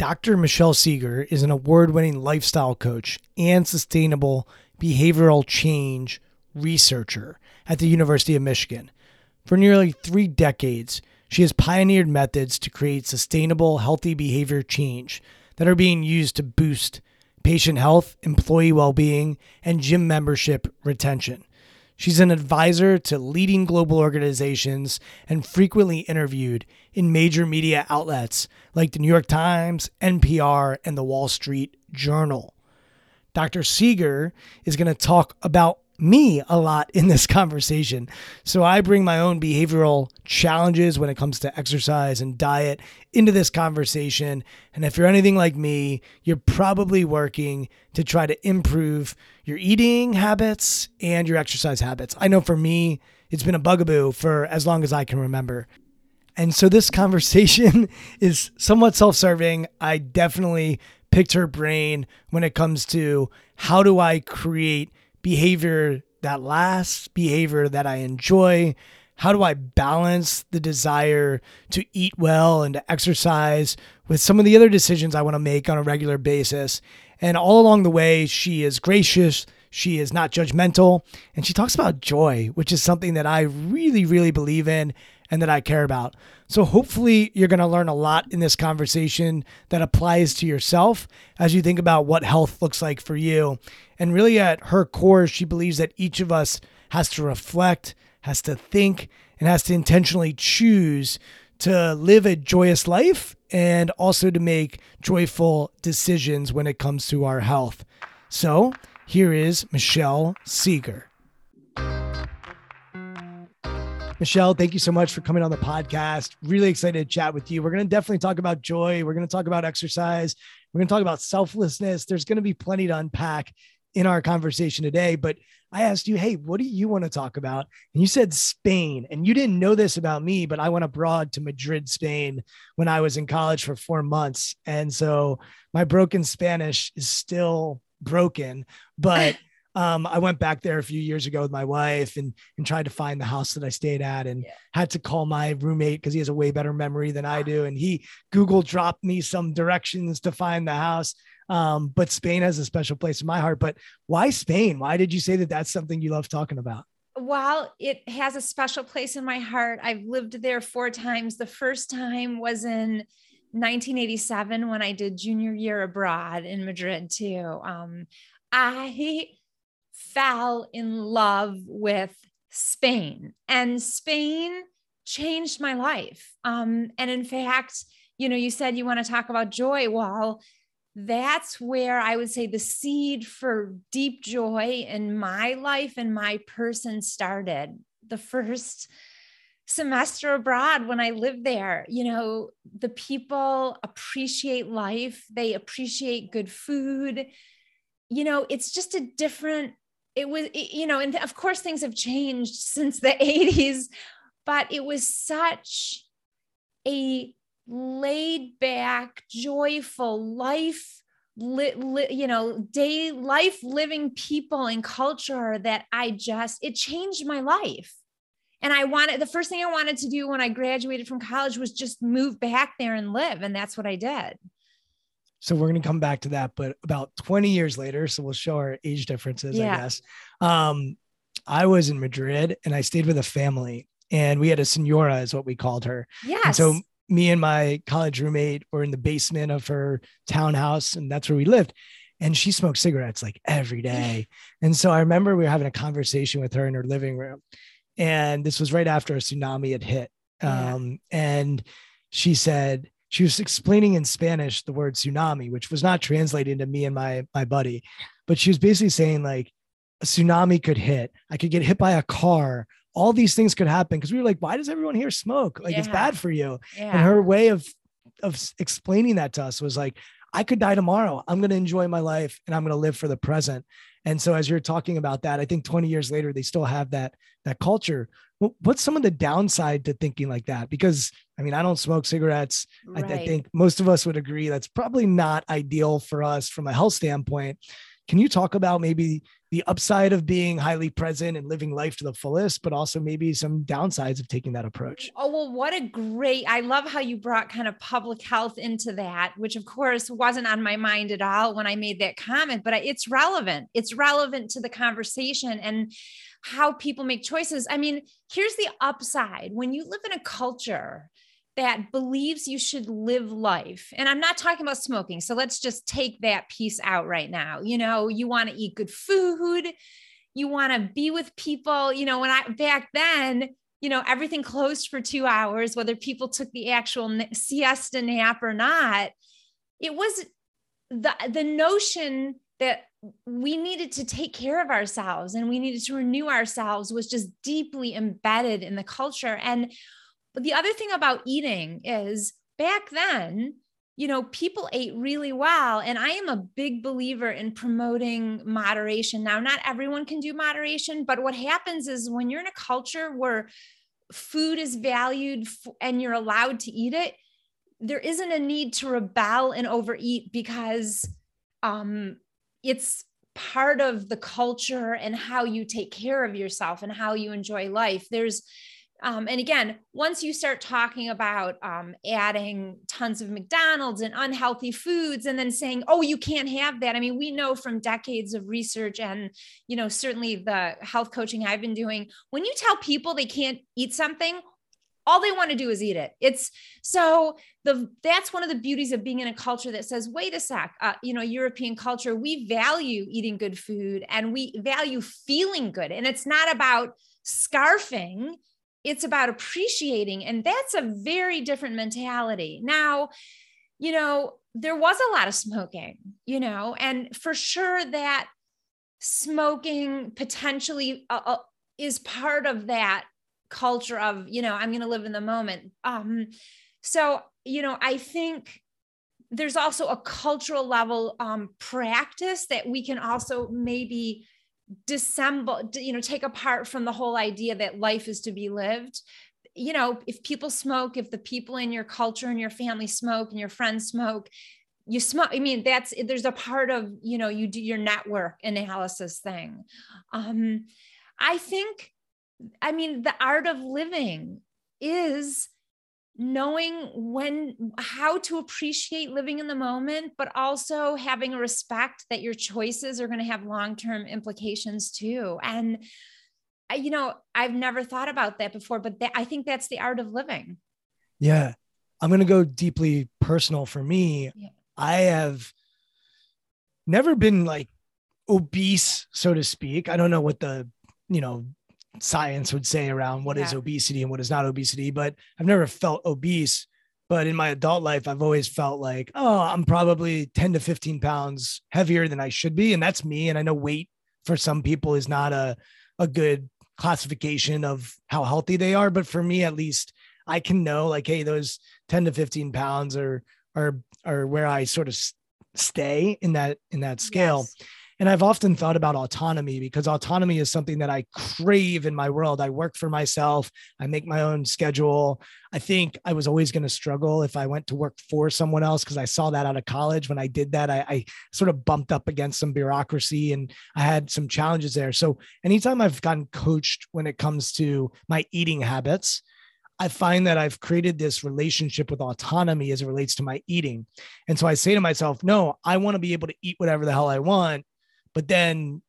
Dr. Michelle Segar is an award winning lifestyle coach and sustainable behavioral change researcher at the University of Michigan. For nearly three decades, she has pioneered methods to create sustainable, healthy behavior change that are being used to boost patient health, employee well being, and gym membership retention. She's an advisor to leading global organizations and frequently interviewed in major media outlets like the New York Times, NPR, and the Wall Street Journal. Dr. Segar is going to talk about me a lot in this conversation. So I bring my own behavioral challenges when it comes to exercise and diet into this conversation. And if you're anything like me, you're probably working to try to improve your eating habits and your exercise habits. I know for me, it's been a bugaboo for as long as I can remember. And so this conversation is somewhat self serving. I definitely picked her brain when it comes to how do I create behavior that lasts, behavior that I enjoy? How do I balance the desire to eat well and to exercise with some of the other decisions I want to make on a regular basis? And all along the way, she is gracious. She is not judgmental. And she talks about joy, which is something that I really, really believe in and that I care about. So hopefully you're going to learn a lot in this conversation that applies to yourself as you think about what health looks like for you. And really at her core, she believes that each of us has to reflect, has to think, and has to intentionally choose to live a joyous life and also to make joyful decisions when it comes to our health. So here is Michelle Segar. Michelle, thank you so much for coming on the podcast. Really excited to chat with you. We're going to definitely talk about joy. We're going to talk about exercise. We're going to talk about selflessness. There's going to be plenty to unpack in our conversation today, but I asked you, hey, what do you want to talk about? And you said Spain. And you didn't know this about me, but I went abroad to Madrid, Spain when I was in college for four months. And so my broken Spanish is still broken, but um, I went back there a few years ago with my wife and and tried to find the house that I stayed at and yeah. had to call my roommate because he has a way better memory than I do. And he Google dropped me some directions to find the house. Um, but Spain has a special place in my heart. But why Spain? Why did you say that that's something you love talking about? Well, it has a special place in my heart. I've lived there four times. The first time was in 1987 when I did junior year abroad in Madrid too. Um, I fell in love with Spain, and Spain changed my life. Um, and in fact, you know, you said you want to talk about joy. Well, that's where I would say the seed for deep joy in my life and my person started. The first semester abroad when I lived there, you know, the people appreciate life, they appreciate good food. You know, it's just a different it was you know and of course things have changed since the 80s but it was such a laid back joyful life li, li, you know day life living people and culture that i just it changed my life. And i wanted the first thing i wanted to do when i graduated from college was just move back there and live and that's what i did so we're going to come back to that, but about 20 years later, so we'll show our age differences, yeah. I guess. Um, I was in Madrid and I stayed with a family and we had a senora is what we called her. Yes. And so me and my college roommate were in the basement of her townhouse and that's where we lived. And she smoked cigarettes like every day. And so I remember we were having a conversation with her in her living room. And this was right after a tsunami had hit. Yeah. Um, and she said, she was explaining in Spanish the word tsunami, which was not translated to me and my my buddy, but she was basically saying like a tsunami could hit. I could get hit by a car. All these things could happen because we were like, why does everyone here smoke? Like yeah. it's bad for you. Yeah. And her way of of explaining that to us was like, I could die tomorrow. I'm going to enjoy my life and I'm going to live for the present. And so as you're talking about that, I think 20 years later, they still have that, that culture. What's some of the downside to thinking like that? Because I mean, I don't smoke cigarettes. Right. I, I think most of us would agree that's probably not ideal for us from a health standpoint. Can you talk about maybe the upside of being highly present and living life to the fullest, but also maybe some downsides of taking that approach. Oh, well, what a great, I love how you brought kind of public health into that, which of course wasn't on my mind at all when I made that comment, but it's relevant. It's relevant to the conversation and how people make choices. I mean, here's the upside when you live in a culture that believes you should live life. And I'm not talking about smoking. So let's just take that piece out right now. You know, you want to eat good food, you want to be with people. You know, when I back then, you know, everything closed for two hours, whether people took the actual siesta nap or not. It was the the notion that we needed to take care of ourselves and we needed to renew ourselves was just deeply embedded in the culture. And but the other thing about eating is back then, you know, people ate really well. And I am a big believer in promoting moderation. Now, not everyone can do moderation, but what happens is when you're in a culture where food is valued and you're allowed to eat it, there isn't a need to rebel and overeat because um, it's part of the culture and how you take care of yourself and how you enjoy life. There's um, and again, once you start talking about um, adding tons of McDonald's and unhealthy foods, and then saying, "Oh, you can't have that," I mean, we know from decades of research, and you know, certainly the health coaching I've been doing, when you tell people they can't eat something, all they want to do is eat it. It's so the that's one of the beauties of being in a culture that says, "Wait a sec," uh, you know, European culture, we value eating good food and we value feeling good, and it's not about scarfing it's about appreciating. And that's a very different mentality. Now, you know, there was a lot of smoking, you know, and for sure that smoking potentially uh, uh, is part of that culture of, you know, I'm going to live in the moment. Um, so, you know, I think there's also a cultural level um, practice that we can also maybe dissemble you know take apart from the whole idea that life is to be lived. You know if people smoke if the people in your culture and your family smoke and your friends smoke you smoke i mean that's there's a part of you know you do your network analysis thing. Um i think i mean the art of living is knowing when how to appreciate living in the moment but also having a respect that your choices are going to have long-term implications too. And you know i've never thought about that before but that, i think that's the art of living. Yeah. I'm going to go deeply personal for me. Yeah. i have never been like obese so to speak. I don't know what the you know science would say around what yeah. is obesity and what is not obesity, but I've never felt obese. But in my adult life, I've always felt like, oh, I'm probably 10 to 15 pounds heavier than I should be. And that's me. And I know weight for some people is not a, a good classification of how healthy they are. But for me, at least, I can know like, hey, those 10 to 15 pounds are are are where I sort of stay in that in that scale. Yes. And I've often thought about autonomy because autonomy is something that I crave in my world. I work for myself, I make my own schedule. I think I was always going to struggle if I went to work for someone else because I saw that out of college. When I did that, I, I sort of bumped up against some bureaucracy and I had some challenges there. So anytime I've gotten coached when it comes to my eating habits, I find that I've created this relationship with autonomy as it relates to my eating. And so I say to myself, no, I want to be able to eat whatever the hell I want. But then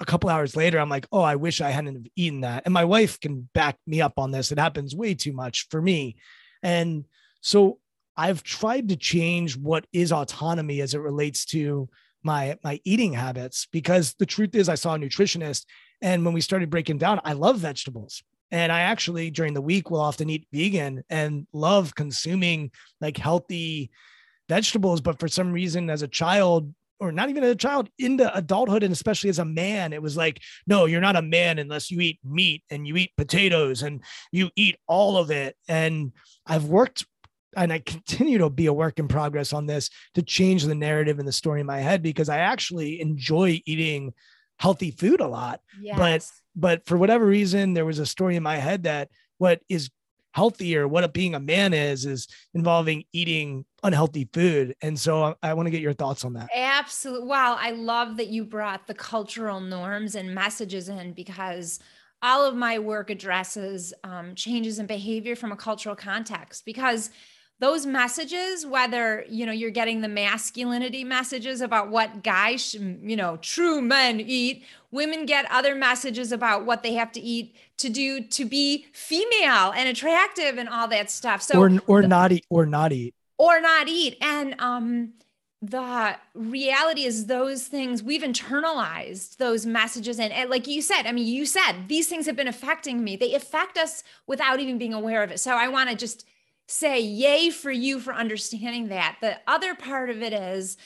a couple hours later, I'm like, oh, I wish I hadn't eaten that. And my wife can back me up on this. It happens way too much for me. And so I've tried to change what is autonomy as it relates to my my eating habits because the truth is I saw a nutritionist and when we started breaking down I love vegetables and I actually during the week will often eat vegan and love consuming like healthy vegetables but for some reason as a child or not even as a child into adulthood and especially as a man it was like no you're not a man unless you eat meat and you eat potatoes and you eat all of it and i've worked and i continue to be a work in progress on this to change the narrative and the story in my head because i actually enjoy eating healthy food a lot yes. but but for whatever reason there was a story in my head that what is healthier what being a man is is involving eating unhealthy food and so i, I want to get your thoughts on that. Absolutely wow i love that you brought the cultural norms and messages in because all of my work addresses um, changes in behavior from a cultural context because those messages whether you know you're getting the masculinity messages about what guys you know true men eat women get other messages about what they have to eat to do to be female and attractive and all that stuff. So or or not eat or not eat or not eat. And um the reality is those things we've internalized those messages. And, and, like you said i mean you said these things have been affecting me. They affect us without even being aware of it. So i want to just say yay for you for understanding that. The other part of it is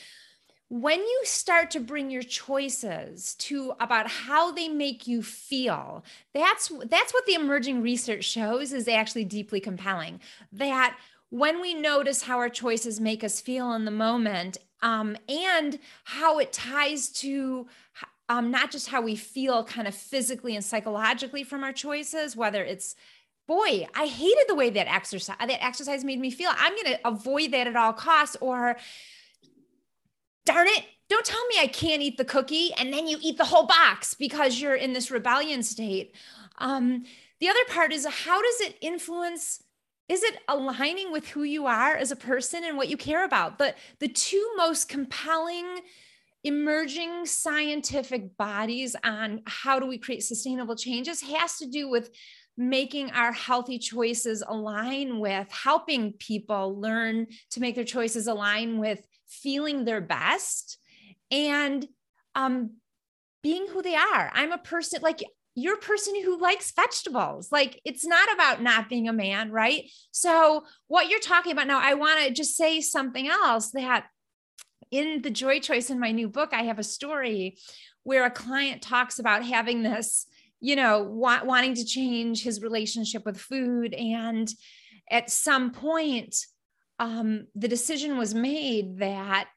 when you start to bring your choices to about how they make you feel that's that's what the emerging research shows is actually deeply compelling. That when we notice how our choices make us feel in the moment um, and how it ties to um, not just how we feel kind of physically and psychologically from our choices whether it's boy, I hated the way that exercise that exercise made me feel. I'm going to avoid that at all costs or darn it, don't tell me I can't eat the cookie and then you eat the whole box because you're in this rebellion state. Um, the other part is how does it influence is it aligning with who you are as a person and what you care about? The the two most compelling emerging scientific bodies on how do we create sustainable changes has to do with making our healthy choices align with helping people learn to make their choices align with feeling their best and um, being who they are. I'm a person like you're a person who likes vegetables. Like it's not about not being a man, right? So, what you're talking about now, I want to just say something else that in the joy choice in my new book, I have a story where a client talks about having this you know, wa- wanting to change his relationship with food. And at some point, um, the decision was made that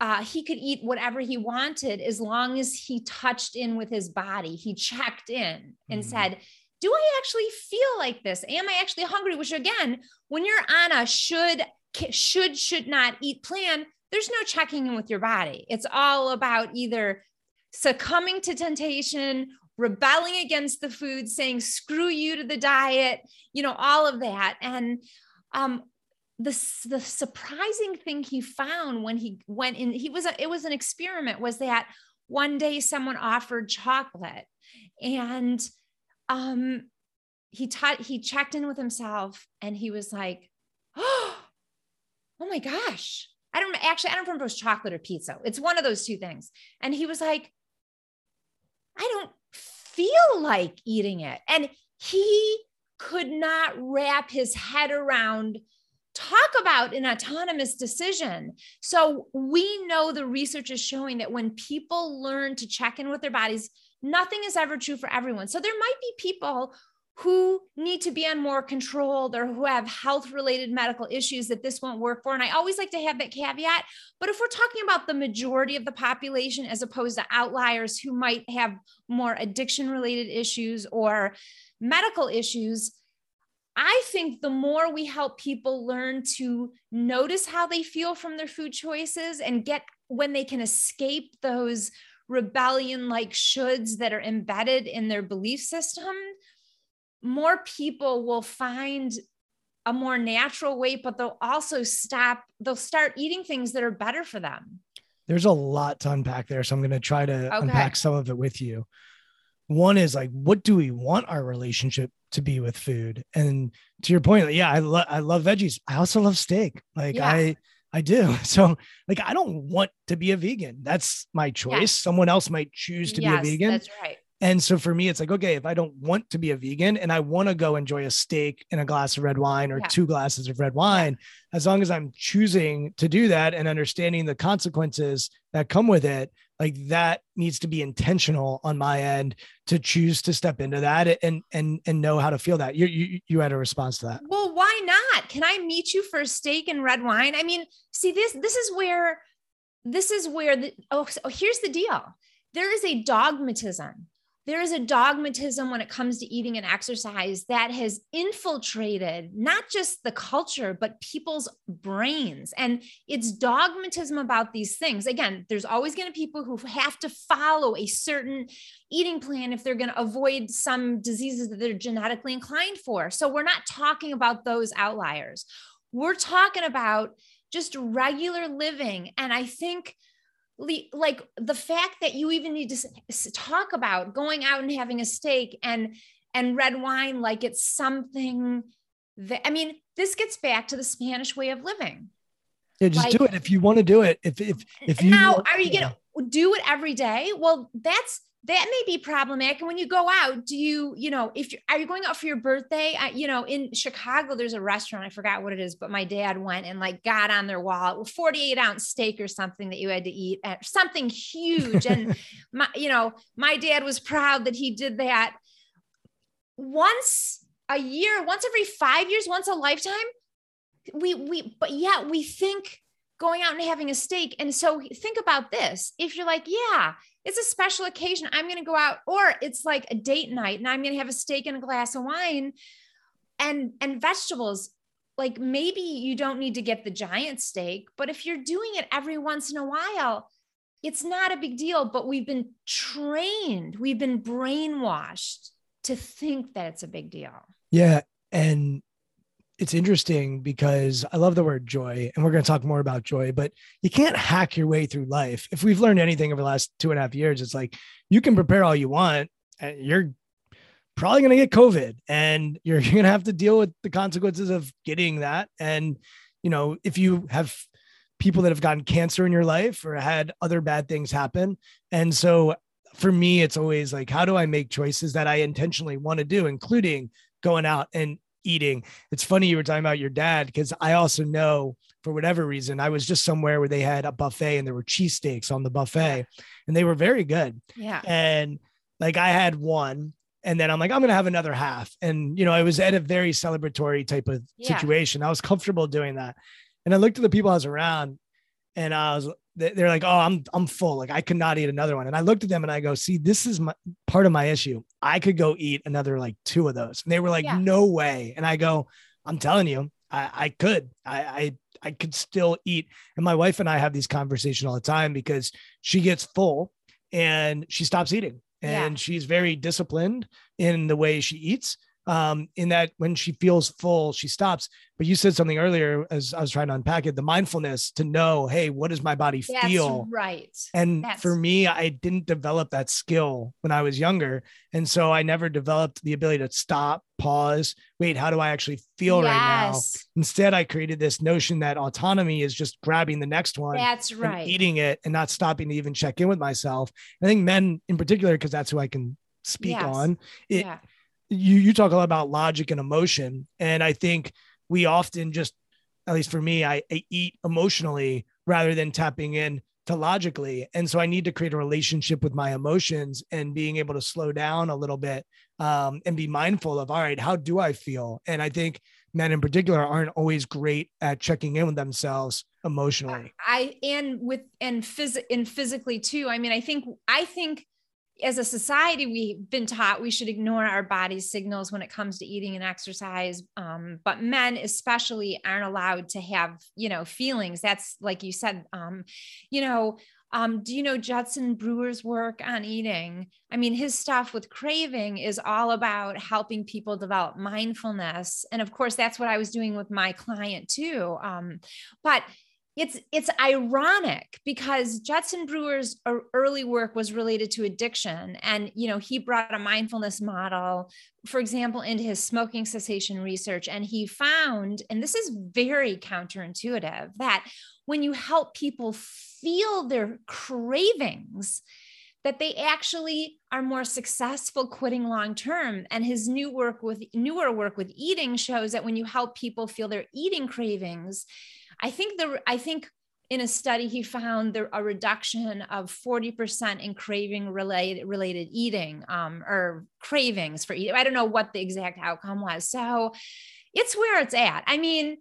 uh, he could eat whatever he wanted as long as he touched in with his body. He checked in and Mhm. said, Do I actually feel like this? Am I actually hungry? Which, again, when you're on a should, should, should not eat plan, there's no checking in with your body. It's all about either succumbing to temptation, rebelling against the food, saying, screw you to the diet, you know, all of that. And um, the, the surprising thing he found when he went in, he was, a, it was an experiment, was that one day someone offered chocolate and um, he taught, he checked in with himself and he was like, oh my gosh. I don't actually, I don't remember if it was chocolate or pizza. It's one of those two things. And he was like, I don't feel like eating it. And he could not wrap his head around talk about an autonomous decision. So we know the research is showing that when people learn to check in with their bodies, nothing is ever true for everyone. So there might be people who need to be on more controlled or who have health related medical issues that this won't work for. And I always like to have that caveat. But if we're talking about the majority of the population as opposed to outliers who might have more addiction related issues or medical issues, I think the more we help people learn to notice how they feel from their food choices and get when they can escape those rebellion like shoulds that are embedded in their belief system, more people will find a more natural way, but they'll also stop, they'll start eating things that are better for them. There's a lot to unpack there. So I'm going to try to Okay. unpack some of it with you. One is like, what do we want our relationship to be with food? And to your point, yeah, I love I love veggies. I also love steak. Like Yeah. I I do. So like I don't want to be a vegan. That's my choice. Someone else might choose to yes, be a vegan. That's right. And so for me, it's like, okay, if I don't want to be a vegan and I want to go enjoy a steak and a glass of red wine or Yeah. two glasses of red wine, as long as I'm choosing to do that and understanding the consequences that come with it, like that needs to be intentional on my end to choose to step into that and and and know how to feel that. You you you had a response to that. Well, why not? Can I meet you for a steak and red wine? I mean, see this this is where this is where the oh, so here's the deal. There is a dogmatism. There is a dogmatism when it comes to eating and exercise that has infiltrated not just the culture, but people's brains. And it's dogmatism about these things. Again, there's always going to be people who have to follow a certain eating plan if they're going to avoid some diseases that they're genetically inclined for. So we're not talking about those outliers. We're talking about just regular living. And I think like the fact that you even need to talk about going out and having a steak and and red wine like it's something that I mean, this gets back to the Spanish way of living. Yeah, just do it if you want to do it. If if if you now are you gonna do it every day well that's that may be problematic. And when you go out do you you know if you are you going out for your birthday? I, you know in chicago there's a restaurant i forgot what it is but my dad went and like got on their wall 48 ounce steak or something that you had to eat at something huge. And my you know my dad was proud that he did that. Once a year once every five years once a lifetime we we but yeah we think going out and having a steak. And so think about this. If you're like yeah it's a special occasion. I'm going to go out or it's like a date night and i'm going to have a steak and a glass of wine and and vegetables. Like maybe you don't need to get the giant steak but if you're doing it every once in a while it's not a big deal. But we've been trained we've been brainwashed to think that it's a big deal. Yeah. And it's interesting because I love the word joy, and we're going to talk more about joy, but you can't hack your way through life. If we've learned anything over the last two and a half years, it's like you can prepare all you want, and you're probably going to get COVID and you're going to have to deal with the consequences of getting that. And, you know, if you have people that have gotten cancer in your life or had other bad things happen. And so for me, it's always like, how do I make choices that I intentionally want to do, including going out and eating. It's funny you were talking about your dad because I also know for whatever reason I was just somewhere where they had a buffet and there were cheesesteaks on the buffet and they were very good. yeah And like I had one And then I'm like, I'm gonna have another half. And you know, I was at a very celebratory type of Yeah. situation. I was comfortable doing that. And I looked at the people I was around and I was they're like, oh, I'm I'm full. Like I could not eat another one. And I looked at them and I go, see, this is my part of my issue. I could go eat another like two of those. And they were like, Yeah. no way. And I go, I'm telling you, I, I could. I, I I could still eat. And my wife and I have these conversations all the time because she gets full and she stops eating. Yeah. And she's very disciplined in the way she eats. Um, in that when she feels full, she stops. But you said something earlier as I was trying to unpack it, the mindfulness to know, hey, what does my body That's feel? right. And That's- for me, I didn't develop that skill when I was younger. And so I never developed the ability to stop, pause, wait, how do I actually feel right now? Yes, Instead, I created this notion that autonomy is just grabbing the next one That's and right. eating it and not stopping to even check in with myself. I think men in particular, because that's who I can speak Yes. on. It, yeah. You you talk a lot about logic and emotion. And i think we often just at least for me i, I eat emotionally rather than tapping in to logically. And so i need to create a relationship with my emotions and being able to slow down a little bit um, and be mindful of all right how do i feel? And i think men in particular aren't always great at checking in with themselves emotionally. I and with and phys and physically too. I mean, I think I think as a society we've been taught we should ignore our body's signals when it comes to eating and exercise. Um, but men especially aren't allowed to have you know feelings. That's like you said. Um, you know. Um, do you know Judson Brewer's work on eating? I mean, his stuff with craving is all about helping people develop mindfulness. And of course, that's what I was doing with my client too. Um, but it's it's ironic because Judson Brewer's early work was related to addiction and you know he brought a mindfulness model for example into his smoking cessation research. And he found and this is very counterintuitive that when you help people feel their cravings that they actually are more successful quitting long term. And his new work with newer work with eating shows that when you help people feel their eating cravings I think the I think in a study he found there a reduction of 40% in craving related related eating um, or cravings for eating. I don't know what the exact outcome was. So it's where it's at. I mean,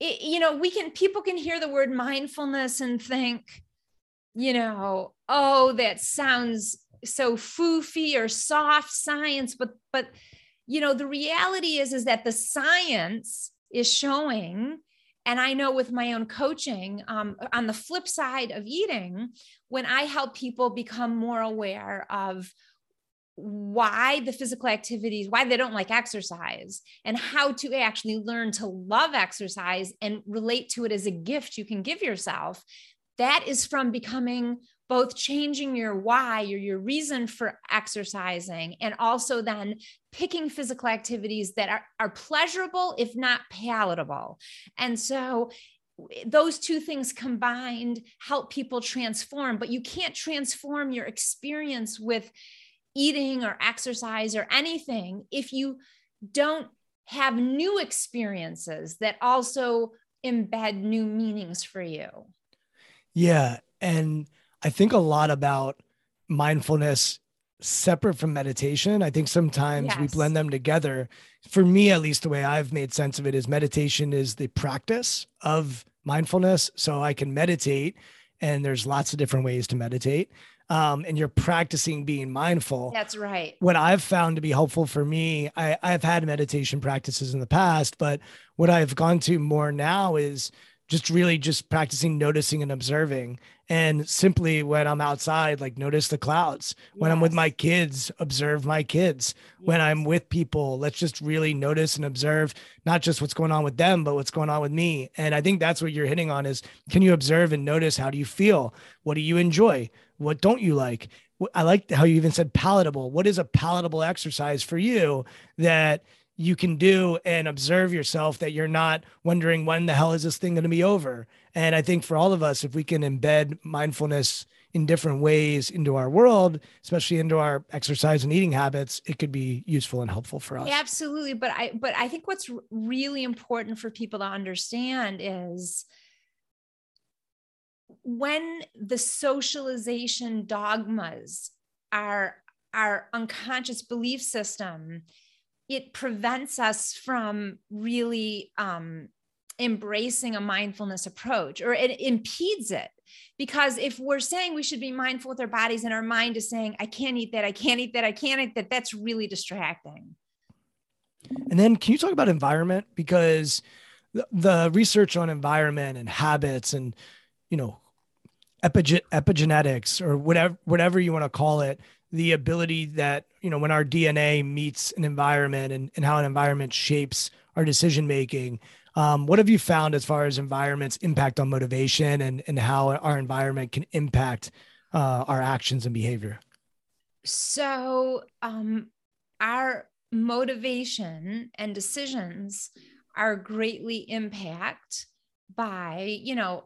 it, you know, we can people can hear the word mindfulness and think, you know, oh, that sounds so foofy or soft science, but but you know, the reality is is that the science is showing and I know with my own coaching, um, on the flip side of eating, when I help people become more aware of why the physical activities, why they don't like exercise, and how to actually learn to love exercise and relate to it as a gift you can give yourself, that is from becoming both changing your why or your reason for exercising and also then picking physical activities that are, are pleasurable if not palatable. And so those two things combined help people transform but you can't transform your experience with eating or exercise or anything if you don't have new experiences that also embed new meanings for you Yeah. And I think a lot about mindfulness separate from meditation. I think sometimes we blend them together. For me, at least, the way I've made sense of it is meditation is the practice of mindfulness. So I can meditate, and there's lots of different ways to meditate. Um, and you're practicing being mindful that's right what I've found to be helpful for me, I, I've had meditation practices in the past, but what I've gone to more now is just really just practicing noticing and observing. And simply when I'm outside, like notice the clouds. When I'm with my kids, observe my kids. When I'm with people, let's just really notice and observe not just what's going on with them, but what's going on with me. And I think that's what you're hitting on is can you observe and notice how do you feel? What do you enjoy? What don't you like? I like how you even said palatable. What is a palatable exercise for you that you can do and observe yourself that you're not wondering when the hell is this thing going to be over? And I think for all of us, if we can embed mindfulness in different ways into our world, especially into our exercise and eating habits, it could be useful and helpful for us. Absolutely, but I but I think what's really important for people to understand is when the socialization dogmas are our unconscious belief system, it prevents us from really um, embracing a mindfulness approach or it impedes it. Because if we're saying we should be mindful with our bodies and our mind is saying i can't eat that i can't eat that i can't eat that that's really distracting. And then can you talk about environment? Because the, research on environment and habits and you know epigen- epigenetics or whatever whatever you want to call it the ability that you know when our dna meets an environment and, and how an environment shapes our decision making um, what have you found as far as environment's impact on motivation and, and how our environment can impact uh, our actions and behavior? So, um, our motivation and decisions are greatly impacted by, you know,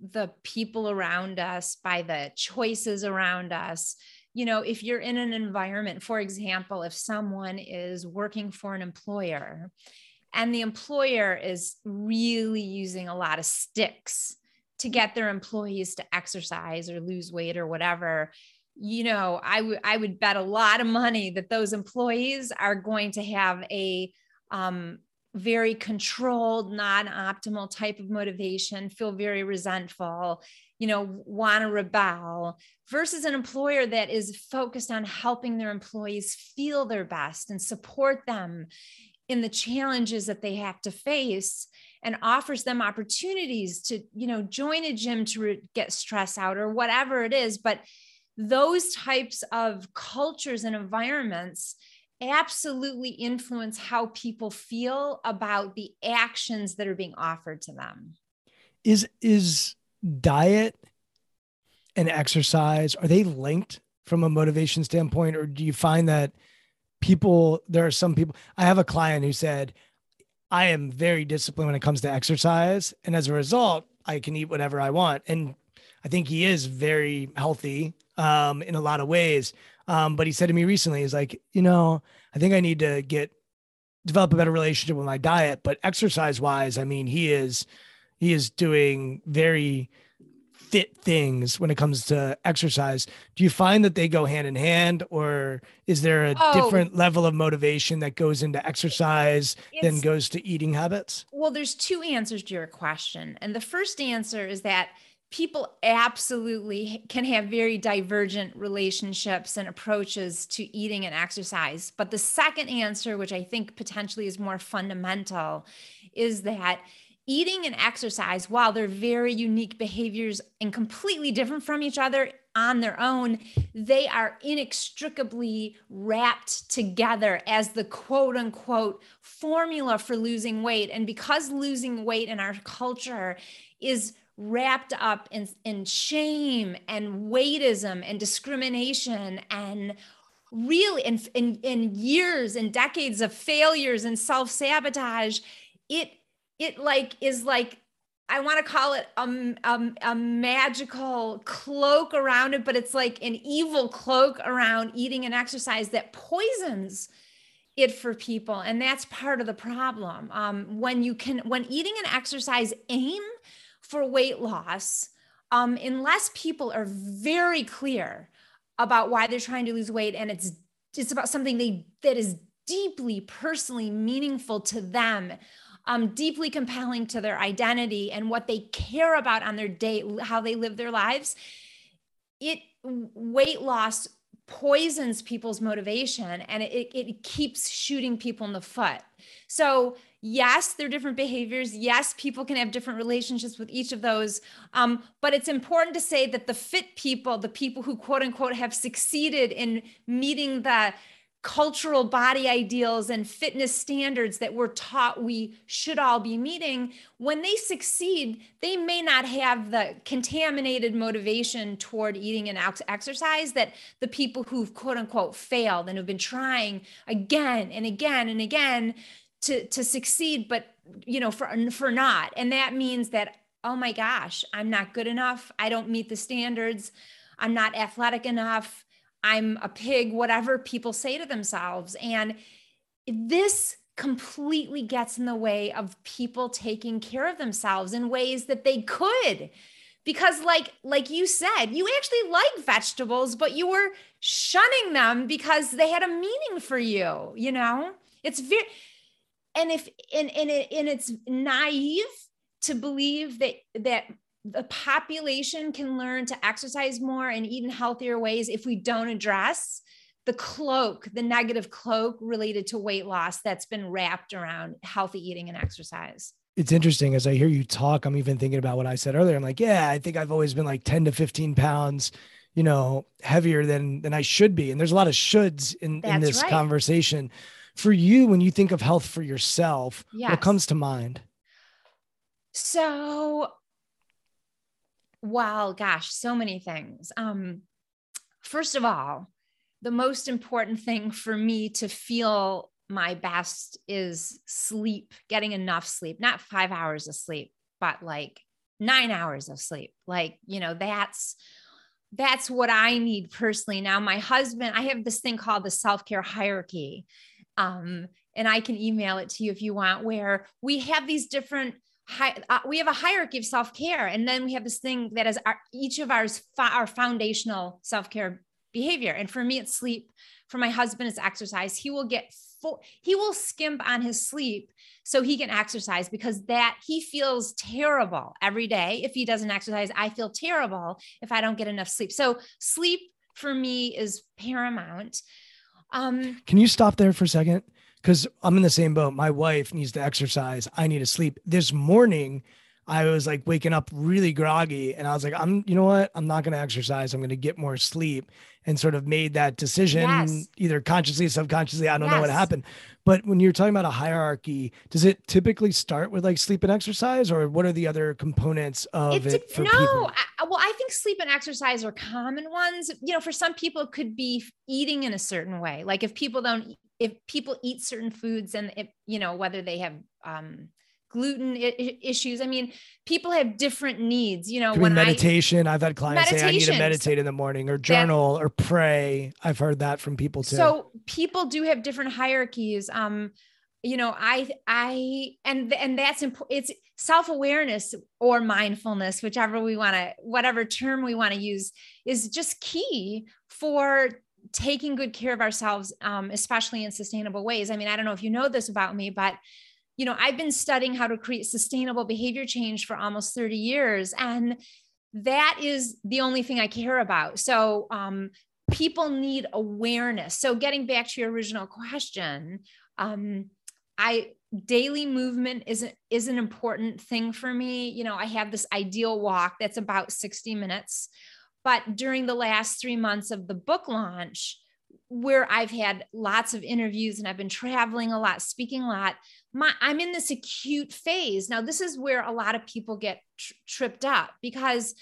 the people around us, by the choices around us. You know, if you're in an environment, for example, if someone is working for an employer and the employer is really using a lot of sticks to get their employees to exercise or lose weight or whatever you know i would i would bet a lot of money that those employees are going to have a um, very controlled non-optimal type of motivation feel very resentful you know want to rebel versus an employer that is focused on helping their employees feel their best and support them in the challenges that they have to face and offers them opportunities to you know join a gym to re- get stress out or whatever it is. But those types of cultures and environments absolutely influence how people feel about the actions that are being offered to them. Is is diet and exercise are they linked from a motivation standpoint or do you find that people there are some people i have a client who said i am very disciplined when it comes to exercise and as a result i can eat whatever i want. And i think he is very healthy um, in a lot of ways um, but he said to me recently he's like you know i think i need to get develop a better relationship with my diet but exercise wise i mean he is he is doing very fit things when it comes to exercise. Do you find that they go hand in hand or is there a oh, different level of motivation that goes into exercise than goes to eating habits? Well there's two answers to your question and the first answer is that people absolutely can have very divergent relationships and approaches to eating and exercise but the second answer which i think potentially is more fundamental is that eating and exercise, while they're very unique behaviors and completely different from each other on their own, they are inextricably wrapped together as the quote unquote formula for losing weight. And because losing weight in our culture is wrapped up in, in shame and weightism and discrimination and really in, in, in years and decades of failures and self-sabotage, it it like is like I want to call it a, a, a, magical cloak around it, but it's like an evil cloak around eating and exercise that poisons it for people. And that's part of the problem. Um, when you can, when eating and exercise aim for weight loss, um, unless people are very clear about why they're trying to lose weight and it's it's about something they that is deeply personally meaningful to them um, deeply compelling to their identity and what they care about on their day, how they live their lives, it weight loss poisons people's motivation and it, it keeps shooting people in the foot. So, yes, they're different behaviors. Yes, people can have different relationships with each of those. Um, but it's important to say that the fit people, the people who quote unquote have succeeded in meeting the cultural body ideals and fitness standards that we're taught we should all be meeting, when they succeed, they may not have the contaminated motivation toward eating and exercise that the people who've quote unquote failed and have been trying again and again and again to, to succeed, but you know, for, for not. And that means that, oh my gosh, I'm not good enough. I don't meet the standards. I'm not athletic enough I'm a pig, whatever people say to themselves. And this completely gets in the way of people taking care of themselves in ways that they could because like like you said you actually like vegetables but you were shunning them because they had a meaning for you you know it's very and if and and, it, and it's naive to believe that that the population can learn to exercise more and eat in healthier ways if we don't address the cloak, the negative cloak related to weight loss that's been wrapped around healthy eating and exercise. It's interesting as I hear you talk, I'm even thinking about what I said earlier. I'm like, yeah, I think I've always been like 10 to 15 pounds, you know, heavier than than I should be. And there's a lot of shoulds in, in this right. conversation. For you, when you think of health for yourself, yes. what comes to mind? So well, gosh, so many things. Um, first of all, the most important thing for me to feel my best is sleep, getting enough sleep, not five hours of sleep, but like nine hours of sleep. Like, you know, that's that's what I need personally. Now, my husband, I have this thing called the self-care hierarchy. Um, and I can email it to you if you want, where we have these different Hi, uh, we have a hierarchy of self-care and then we have this thing that is our, each of ours our foundational self-care behavior. And for me it's sleep. For my husband it's exercise. He will get full he will skimp on his sleep so he can exercise because that he feels terrible every day. If he doesn't exercise i feel terrible if i don't get enough sleep. So sleep for me is paramount um, can you stop there for a second because I'm in the same boat. My wife needs to exercise. I need to sleep. This morning, I was like waking up really groggy and I was like, I'm, you know what? I'm not going to exercise. I'm going to get more sleep and sort of made that decision yes. either consciously subconsciously. I don't yes. know what happened. But when you're talking about a hierarchy, does it typically start with like sleep and exercise or what are the other components of it? it no, I, well, I think sleep and exercise are common ones. You know, for some people it could be eating in a certain way. Like if people don't if people eat certain foods and if you know whether they have um, gluten I- issues. I mean, people have different needs. You know, when meditation, I, have had clients say I need to meditate in the morning or journal that, or pray. I've heard that from people too. So people do have different hierarchies. Um, you know, I, I, and and that's important. It's self awareness or mindfulness, whichever we want to, whatever term we want to use, is just key for taking good care of ourselves, um, especially in sustainable ways. I mean, I don't know if you know this about me, but you know, I've been studying how to create sustainable behavior change for almost 30 years. And that is the only thing I care about. So um, people need awareness. So getting back to your original question, um, I daily movement is is an important thing for me. You know, I have this ideal walk that's about 60 minutes. But during the last three months of the book launch, where I've had lots of interviews and I've been traveling a lot, speaking a lot, my, I'm in this acute phase. Now, this is where a lot of people get tr- tripped up because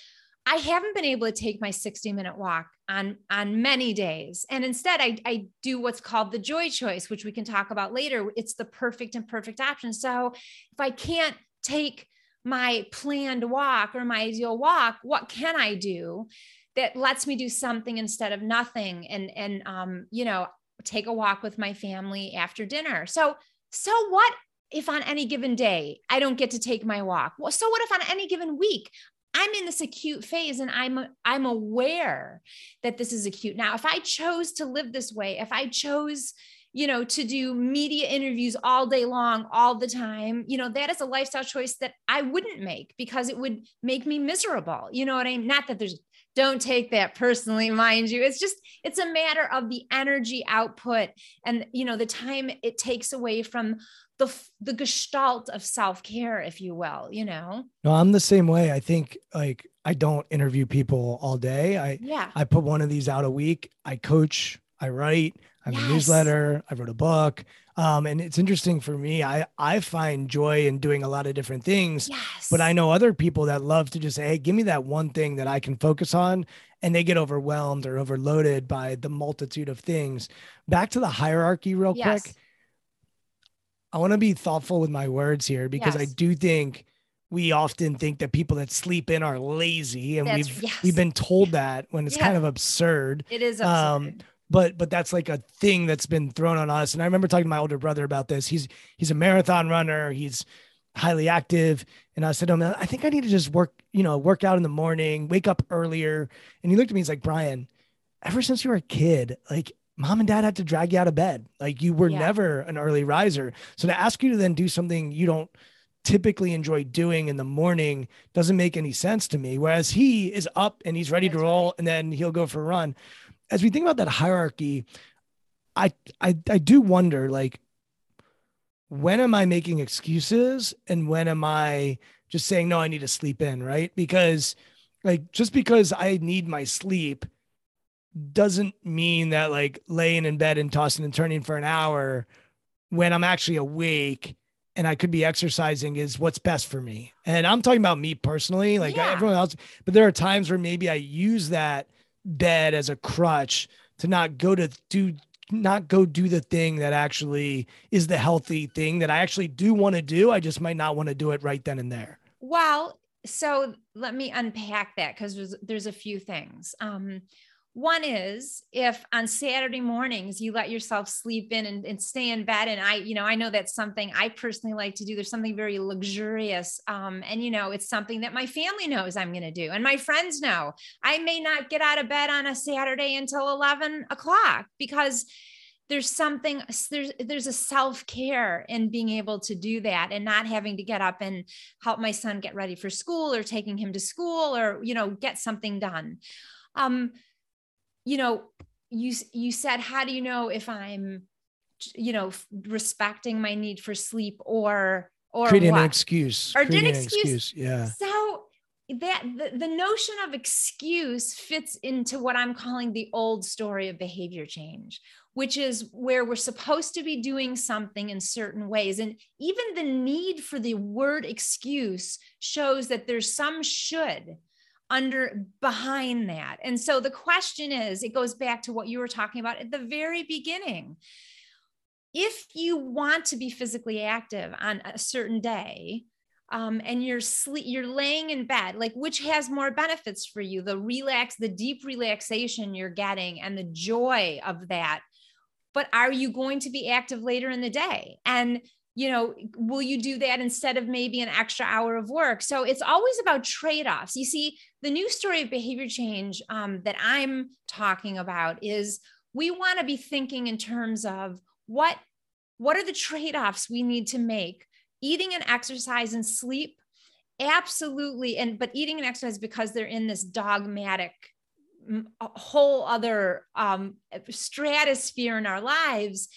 I haven't been able to take my 60 minute walk on, on many days. And instead, I, I do what's called the joy choice, which we can talk about later. It's the perfect and perfect option. So if I can't take my planned walk or my ideal walk, what can I do that lets me do something instead of nothing? And, and, um, you know, take a walk with my family after dinner. So, so what if on any given day I don't get to take my walk? Well, so what if on any given week I'm in this acute phase and I'm I'm aware that this is acute. Now, if I chose to live this way, if I chose you know, to do media interviews all day long, all the time, you know, that is a lifestyle choice that I wouldn't make because it would make me miserable. You know what I mean? Not that there's, don't take that personally, mind you. It's just, it's a matter of the energy output and, you know, the time it takes away from the, the gestalt of self-care, if you will, you know? No, I'm the same way. I think like I don't interview people all day. I, yeah, I put one of these out a week. I coach, I write, I have yes. a newsletter. I wrote a book. Um, and it's interesting for me. I, I find joy in doing a lot of different things, yes. but I know other people that love to just say, Hey, give me that one thing that I can focus on. And they get overwhelmed or overloaded by the multitude of things. Back to the hierarchy real yes. quick. I want to be thoughtful with my words here because I do think we often think that people that sleep in are lazy and That's, we've yes. we've been told that when it's kind of absurd. It is absurd. Um, but but that's like a thing that's been thrown on us and i remember talking to my older brother about this he's he's a marathon runner he's highly active And I said to him, I think I need to just work, you know, work out in the morning, wake up earlier. And he looked at me, he's like, Brian, ever since you were a kid, like mom and dad had to drag you out of bed. Like you were Yeah. never an early riser. So to ask you to then do something you don't typically enjoy doing in the morning doesn't make any sense to me. Whereas he is up and he's ready to That's roll and then he'll go for a run. As we think about that hierarchy, I I I do wonder like when am I making excuses and when am I just saying no I need to sleep in, right? Because like just because I need my sleep doesn't mean that like laying in bed and tossing and turning for an hour when I'm actually awake and I could be exercising is what's best for me. And I'm talking about me personally, like Yeah. everyone else, but there are times where maybe I use that bed as a crutch to not go to do not go do the thing that actually is the healthy thing that I actually do want to do. I just might not want to do it right then and there. Well, so let me unpack that because there's, there's a few things. Um, one is if on Saturday mornings you let yourself sleep in and, and stay in bed, and I, you know, I know that's something I personally like to do. There's something very luxurious, um, and you know, it's something that my family knows I'm going to do, and my friends know. I may not get out of bed on a Saturday until 11 o'clock because there's something there's there's a self-care in being able to do that and not having to get up and help my son get ready for school or taking him to school or you know get something done um you know you you said how do you know if i'm you know respecting my need for sleep or or creating what? an excuse. Or did creating an excuse- Yeah. So that the, the notion of excuse fits into what I'm calling the old story of behavior change, which is where we're supposed to be doing something in certain ways. And even the need for the word excuse shows that there's some should under behind that. And so the question is, it goes back to what you were talking about at the very beginning. If you want to be physically active on a certain day, um, and you're sleep, you're laying in bed, like which has more benefits for you? The relax, the deep relaxation you're getting, and the joy of that. But are you going to be active later in the day? And you know, will you do that instead of maybe an extra hour of work? So it's always about trade offs. You see, the new story of behavior change um, that I'm talking about is we want to be thinking in terms of what what are the trade offs we need to make eating and exercise and sleep absolutely and but eating and exercise because they're in this dogmatic whole other um, stratosphere in our lives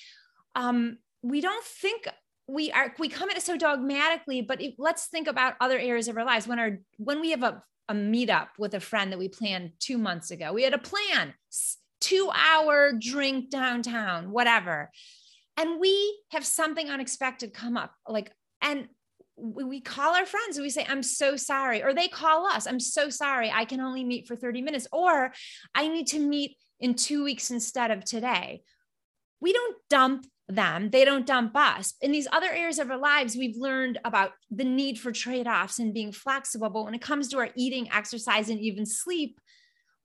um, we don't think we are we come at it so dogmatically but let's think about other areas of our lives. When our when we have a, a meetup with a friend that we planned two months ago we had a plan two hour drink downtown whatever. And we have something unexpected come up like and we we call our friends and we say i'm so sorry or they call us i'm so sorry i can only meet for 30 minutes or i need to meet in two weeks instead of today. We don't dump them. They don't dump us. In these other areas of our lives we've learned about the need for trade-offs and being flexible. But when it comes to our eating exercise and even sleep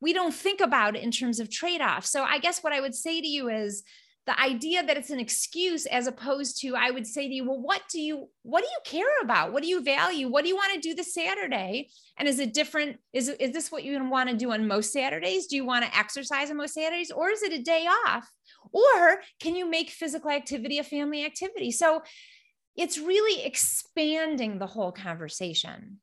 we don't think about it in terms of trade-offs. So i guess what i would say to you is the idea that it's an excuse as opposed to i would say to you well what do you what do you care about? What do you value? What do you want to do this saturday? And is it different is, is this what you want to do on most saturdays? Do you want to exercise on most saturdays? Or is it a day off or can you make physical activity a family activity so it's really expanding the whole conversation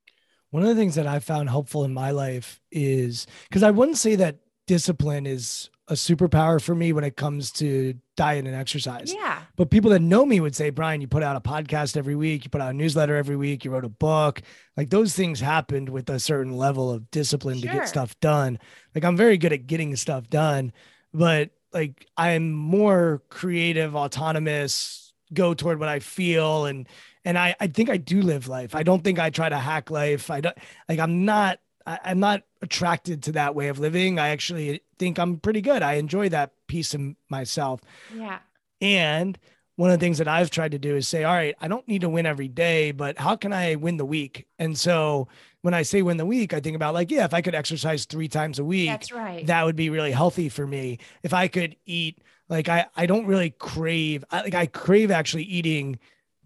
One of the things that I found helpful in my life is because I wouldn't say that discipline is a superpower for me when it comes to diet and exercise. yeah But people that know me would say, Brian, you put out a podcast every week, you put out a newsletter every week, you wrote a book. Like those things happened with a certain level of discipline to get stuff done. Like I'm very good at getting stuff done, but like I'm more creative, autonomous, go toward what I feel and and I, I think I do live life. I don't think I try to hack life. I don't like I'm not I, I'm not attracted to that way of living. I actually think I'm pretty good. I enjoy that piece of myself. yeah And one of the things that I've tried to do is say, all right, I don't need to win every day, but how can I win the week? And so when I say win the week, I think about like, yeah, if I could exercise three times a week, that's right that would be really healthy for me. If I could eat, like I, I don't really crave, I, like I crave actually eating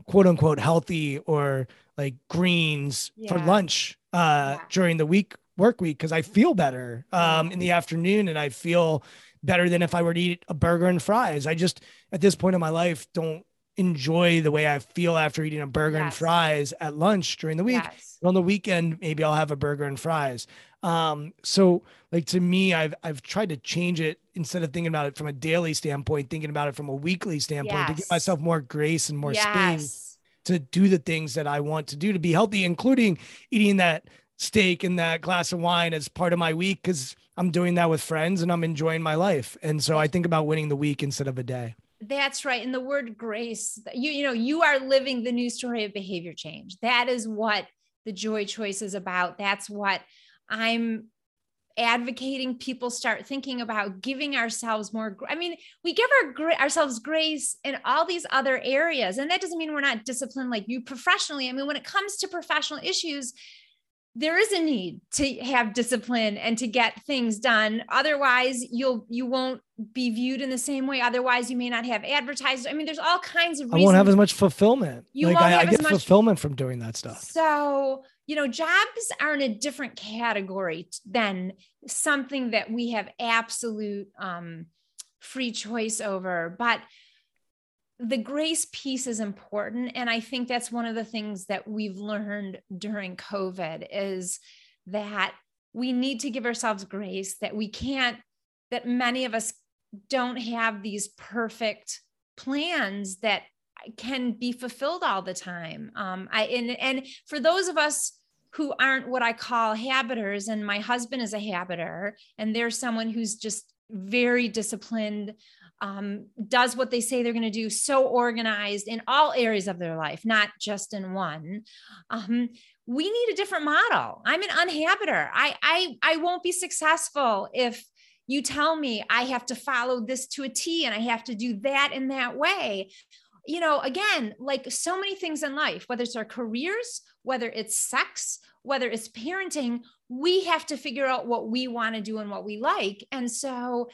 quote unquote healthy or like greens for lunch uh Yeah. during the week work week because I feel better um in the afternoon and I feel better than if I were to eat a burger and fries. I just at this point in my life don't enjoy the way I feel after eating a burger and fries at lunch during the week. Yes. on the weekend maybe i'll have a burger and fries. Um so like to me i've i've tried to change it instead of thinking about it from a daily standpoint thinking about it from a weekly standpoint to give myself more grace and more space to do the things that i want to do to be healthy including eating that steak and that glass of wine as part of my week because i'm doing that with friends and i'm enjoying my life. And so i think about winning the week instead of a day That's right. And the word grace, you you know, you are living the new story of behavior change. That is what the joy choice is about. That's what I'm advocating people start thinking about giving ourselves more i mean we give our ourselves grace in all these other areas and that doesn't mean we're not disciplined like you professionally i mean when it comes to professional issues there is a need to have discipline and to get things done. Otherwise you'll you won't be viewed in the same way. Otherwise you may not have advertised. I mean there's all kinds of i won't have as much fulfillment. You like won't I, I have as much- fulfillment from doing that stuff. So, you know, jobs are in a different category than something that we have absolute um, free choice over. But the grace piece is important. And I think that's one of the things that we've learned during COVID is that we need to give ourselves grace, that we can't, that many of us don't have these perfect plans that can be fulfilled all the time. Um, I and and for those of us who aren't what I call habiters, and my husband is a habiter, and they're someone who's just very disciplined, um, does what they say they're going to do, so organized in all areas of their life, not just in one. Um, we need a different model. I'm an unhabiter. I I I won't be successful if you tell me I have to follow this to a T and I have to do that in that way you know, again, like so many things in life, whether it's our careers, whether it's sex, whether it's parenting, we have to figure out what we want to do and what we like. And so,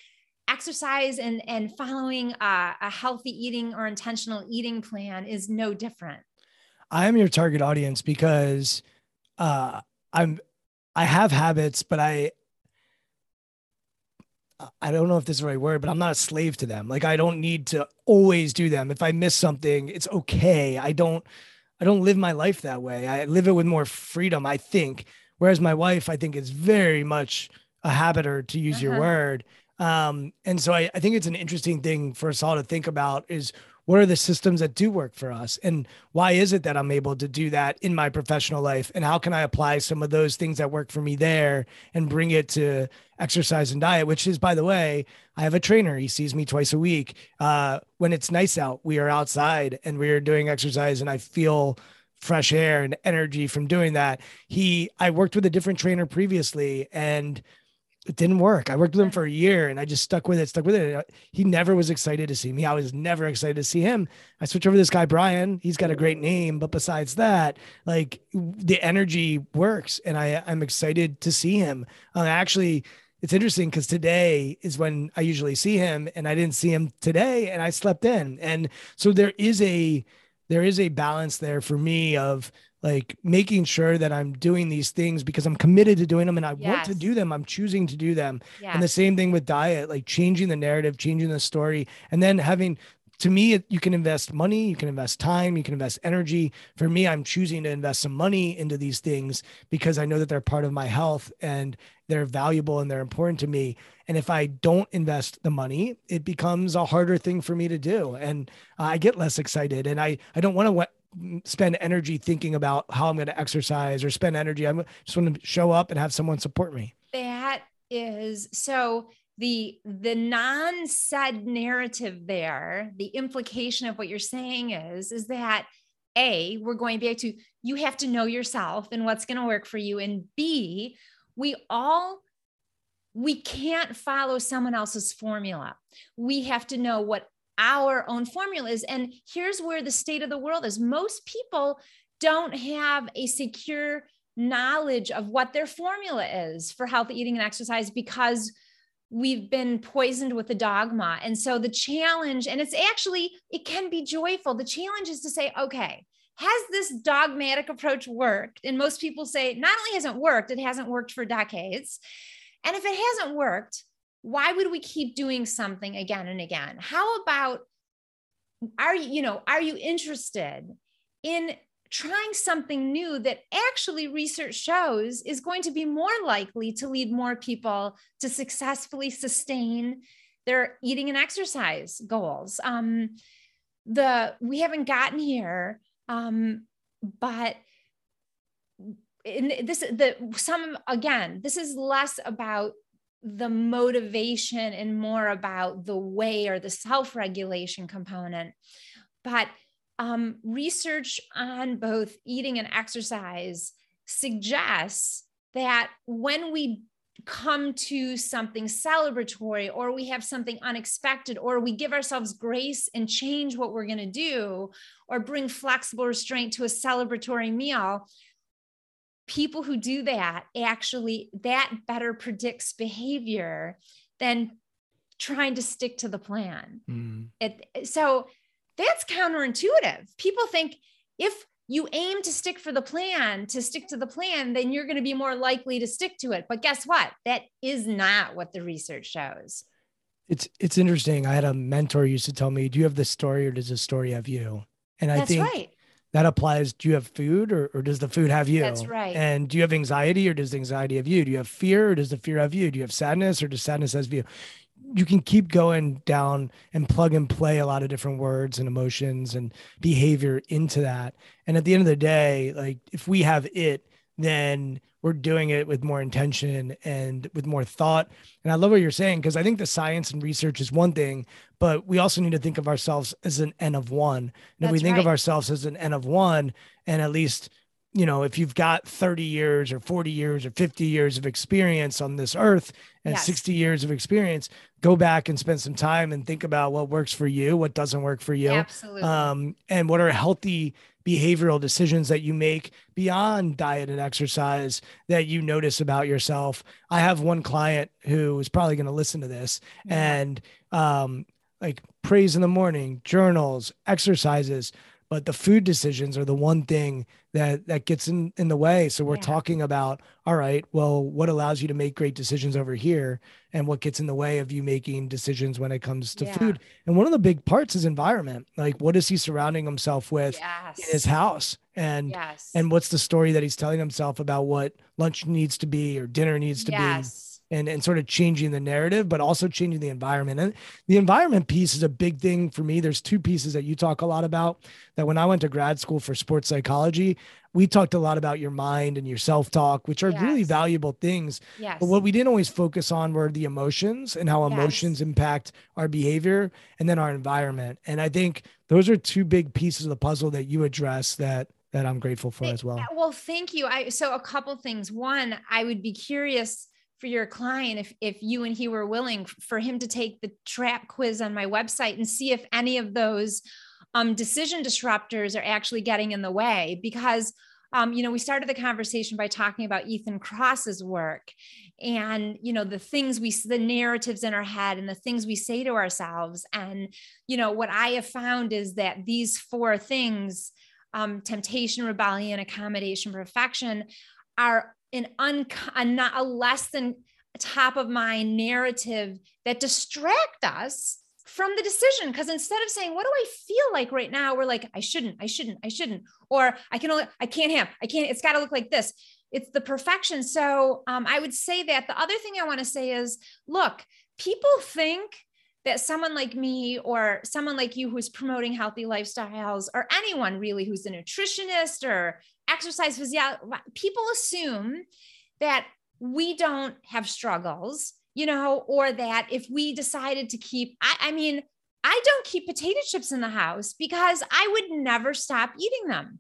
exercise and and following a, a healthy eating or intentional eating plan is no different. I am your target audience because uh I'm I have habits, but I I don't know if this is the right word, but I'm not a slave to them. Like I don't need to always do them. If I miss something, it's okay. I don't I don't live my life that way. I live it with more freedom, I think. Whereas my wife, I think, is very much a habiter, to use your Uh-huh. word. Um, and so I, I think it's an interesting thing for us all to think about is what are the systems that do work for us? And why is it that i'm able to do that in my professional life? And how can i apply some of those things that work for me there and bring it to exercise and diet? Which is by the way i have a trainer. He sees me twice a week. Uh, when it's nice out we are outside and we are doing exercise and i feel fresh air and energy from doing that. He i worked with a different trainer previously and it didn't work. I worked with him for a year and I just stuck with it, stuck with it. He never was excited to see me. I was never excited to see him. I switched over to this guy, Brian. He's got a great name, but besides that, like the energy works and I, I'm excited to see him. Uh, actually, it's interesting because today is when I usually see him and I didn't see him today and I slept in. And so there is a, there is a balance there for me of like making sure that I'm doing these things because I'm committed to doing them and I want to do them. I'm choosing to do them. Yeah. And the same thing with diet, like changing the narrative, changing the story, and then having to me, you can invest money, you can invest time, you can invest energy. For me, I'm choosing to invest some money into these things because I know that they're part of my health and they're valuable and they're important to me. And if I don't invest the money, it becomes a harder thing for me to do. And I get less excited and I, I don't want to spend energy thinking about how I'm going to exercise or spend energy. I just want to show up and have someone support me. that is so the the non-said narrative there the implication of what you're saying is is that a we're going back to you have to know yourself and what's going to work for you and b we all we can't follow someone else's formula we have to know what our own formula is and here's where the state of the world is most people don't have a secure knowledge of what their formula is for healthy eating and exercise because we've been poisoned with the dogma. And so the challenge, and it's actually, it can be joyful. The challenge is to say, okay, has this dogmatic approach worked? And most people say not only hasn't worked, it hasn't worked for decades. And if it hasn't worked, why would we keep doing something again and again? How about are you, you know, are you interested in trying something new that actually research shows is going to be more likely to lead more people to successfully sustain their eating and exercise goals. Um, the we haven't gotten here, um, but in this the some again this is less about the motivation and more about the way or the self-regulation component. But um, research on both eating and exercise suggests that when we come to something celebratory or we have something unexpected or we give ourselves grace and change what we're going to do or bring flexible restraint to a celebratory meal people who do that actually that better predicts behavior than trying to stick to the plan mm. it, so that's counterintuitive. People think if you aim to stick for the plan, to stick to the plan, then you're going to be more likely to stick to it. But guess what? That is not what the research shows. It's it's interesting. I had a mentor used to tell me, "Do you have the story, or does the story have you?" And I That's think right. That applies. Do you have food, or, or does the food have you? That's right. And do you have anxiety, or does the anxiety have you? Do you have fear, or does the fear have you? Do you have sadness, or does sadness have you? you can keep going down and plug and play a lot of different words and emotions and behavior into that. And at the end of the day, like if we have it, then we're doing it with more intention and with more thought. And I love what you're saying because I think the science and research is one thing, but we also need to think of ourselves as an N of one. And if we think right. of ourselves as an N of one, and at least you know, if you've got 30 years or 40 years or 50 years of experience on this earth and yes. 60 years of experience, go back and spend some time and think about what works for you, what doesn't work for you. Absolutely. Um, and what are healthy behavioral decisions that you make beyond diet and exercise that you notice about yourself. I have one client who is probably going to listen to this yeah. and um, like praise in the morning, journals, exercises but the food decisions are the one thing that that gets in in the way so we're yeah. talking about all right well what allows you to make great decisions over here and what gets in the way of you making decisions when it comes to yeah. food and one of the big parts is environment like what is he surrounding himself with yes. in his house and yes. and what's the story that he's telling himself about what lunch needs to be or dinner needs to yes. be and, and sort of changing the narrative, but also changing the environment. And the environment piece is a big thing for me. There's two pieces that you talk a lot about that when I went to grad school for sports psychology, we talked a lot about your mind and your self talk, which are yes. really valuable things. Yes. But what we didn't always focus on were the emotions and how yes. emotions impact our behavior and then our environment. And I think those are two big pieces of the puzzle that you address that that I'm grateful for as well. Well, thank you. I so a couple things. One, I would be curious for your client if if you and he were willing for him to take the trap quiz on my website and see if any of those um, decision disruptors are actually getting in the way because um, you know we started the conversation by talking about Ethan Kross's work and you know the things we the narratives in our head and the things we say to ourselves. And you know what i have found is that these four things um, temptation rebellion accommodation perfection are an un a, not a less than top of mind narrative that distract us from the decision. Because instead of saying what do i feel like right now? we're like i shouldn't i shouldn't i shouldn't or i can only i can't have i can't it's got to look like this. It's the perfection. So um, i would say that the other thing i want to say is look people think that someone like me or someone like you who's promoting healthy lifestyles or anyone really who's a nutritionist or exercise physiology, people assume that we don't have struggles, you know, or that if we decided to keep, I, I mean, I don't keep potato chips in the house because I would never stop eating them.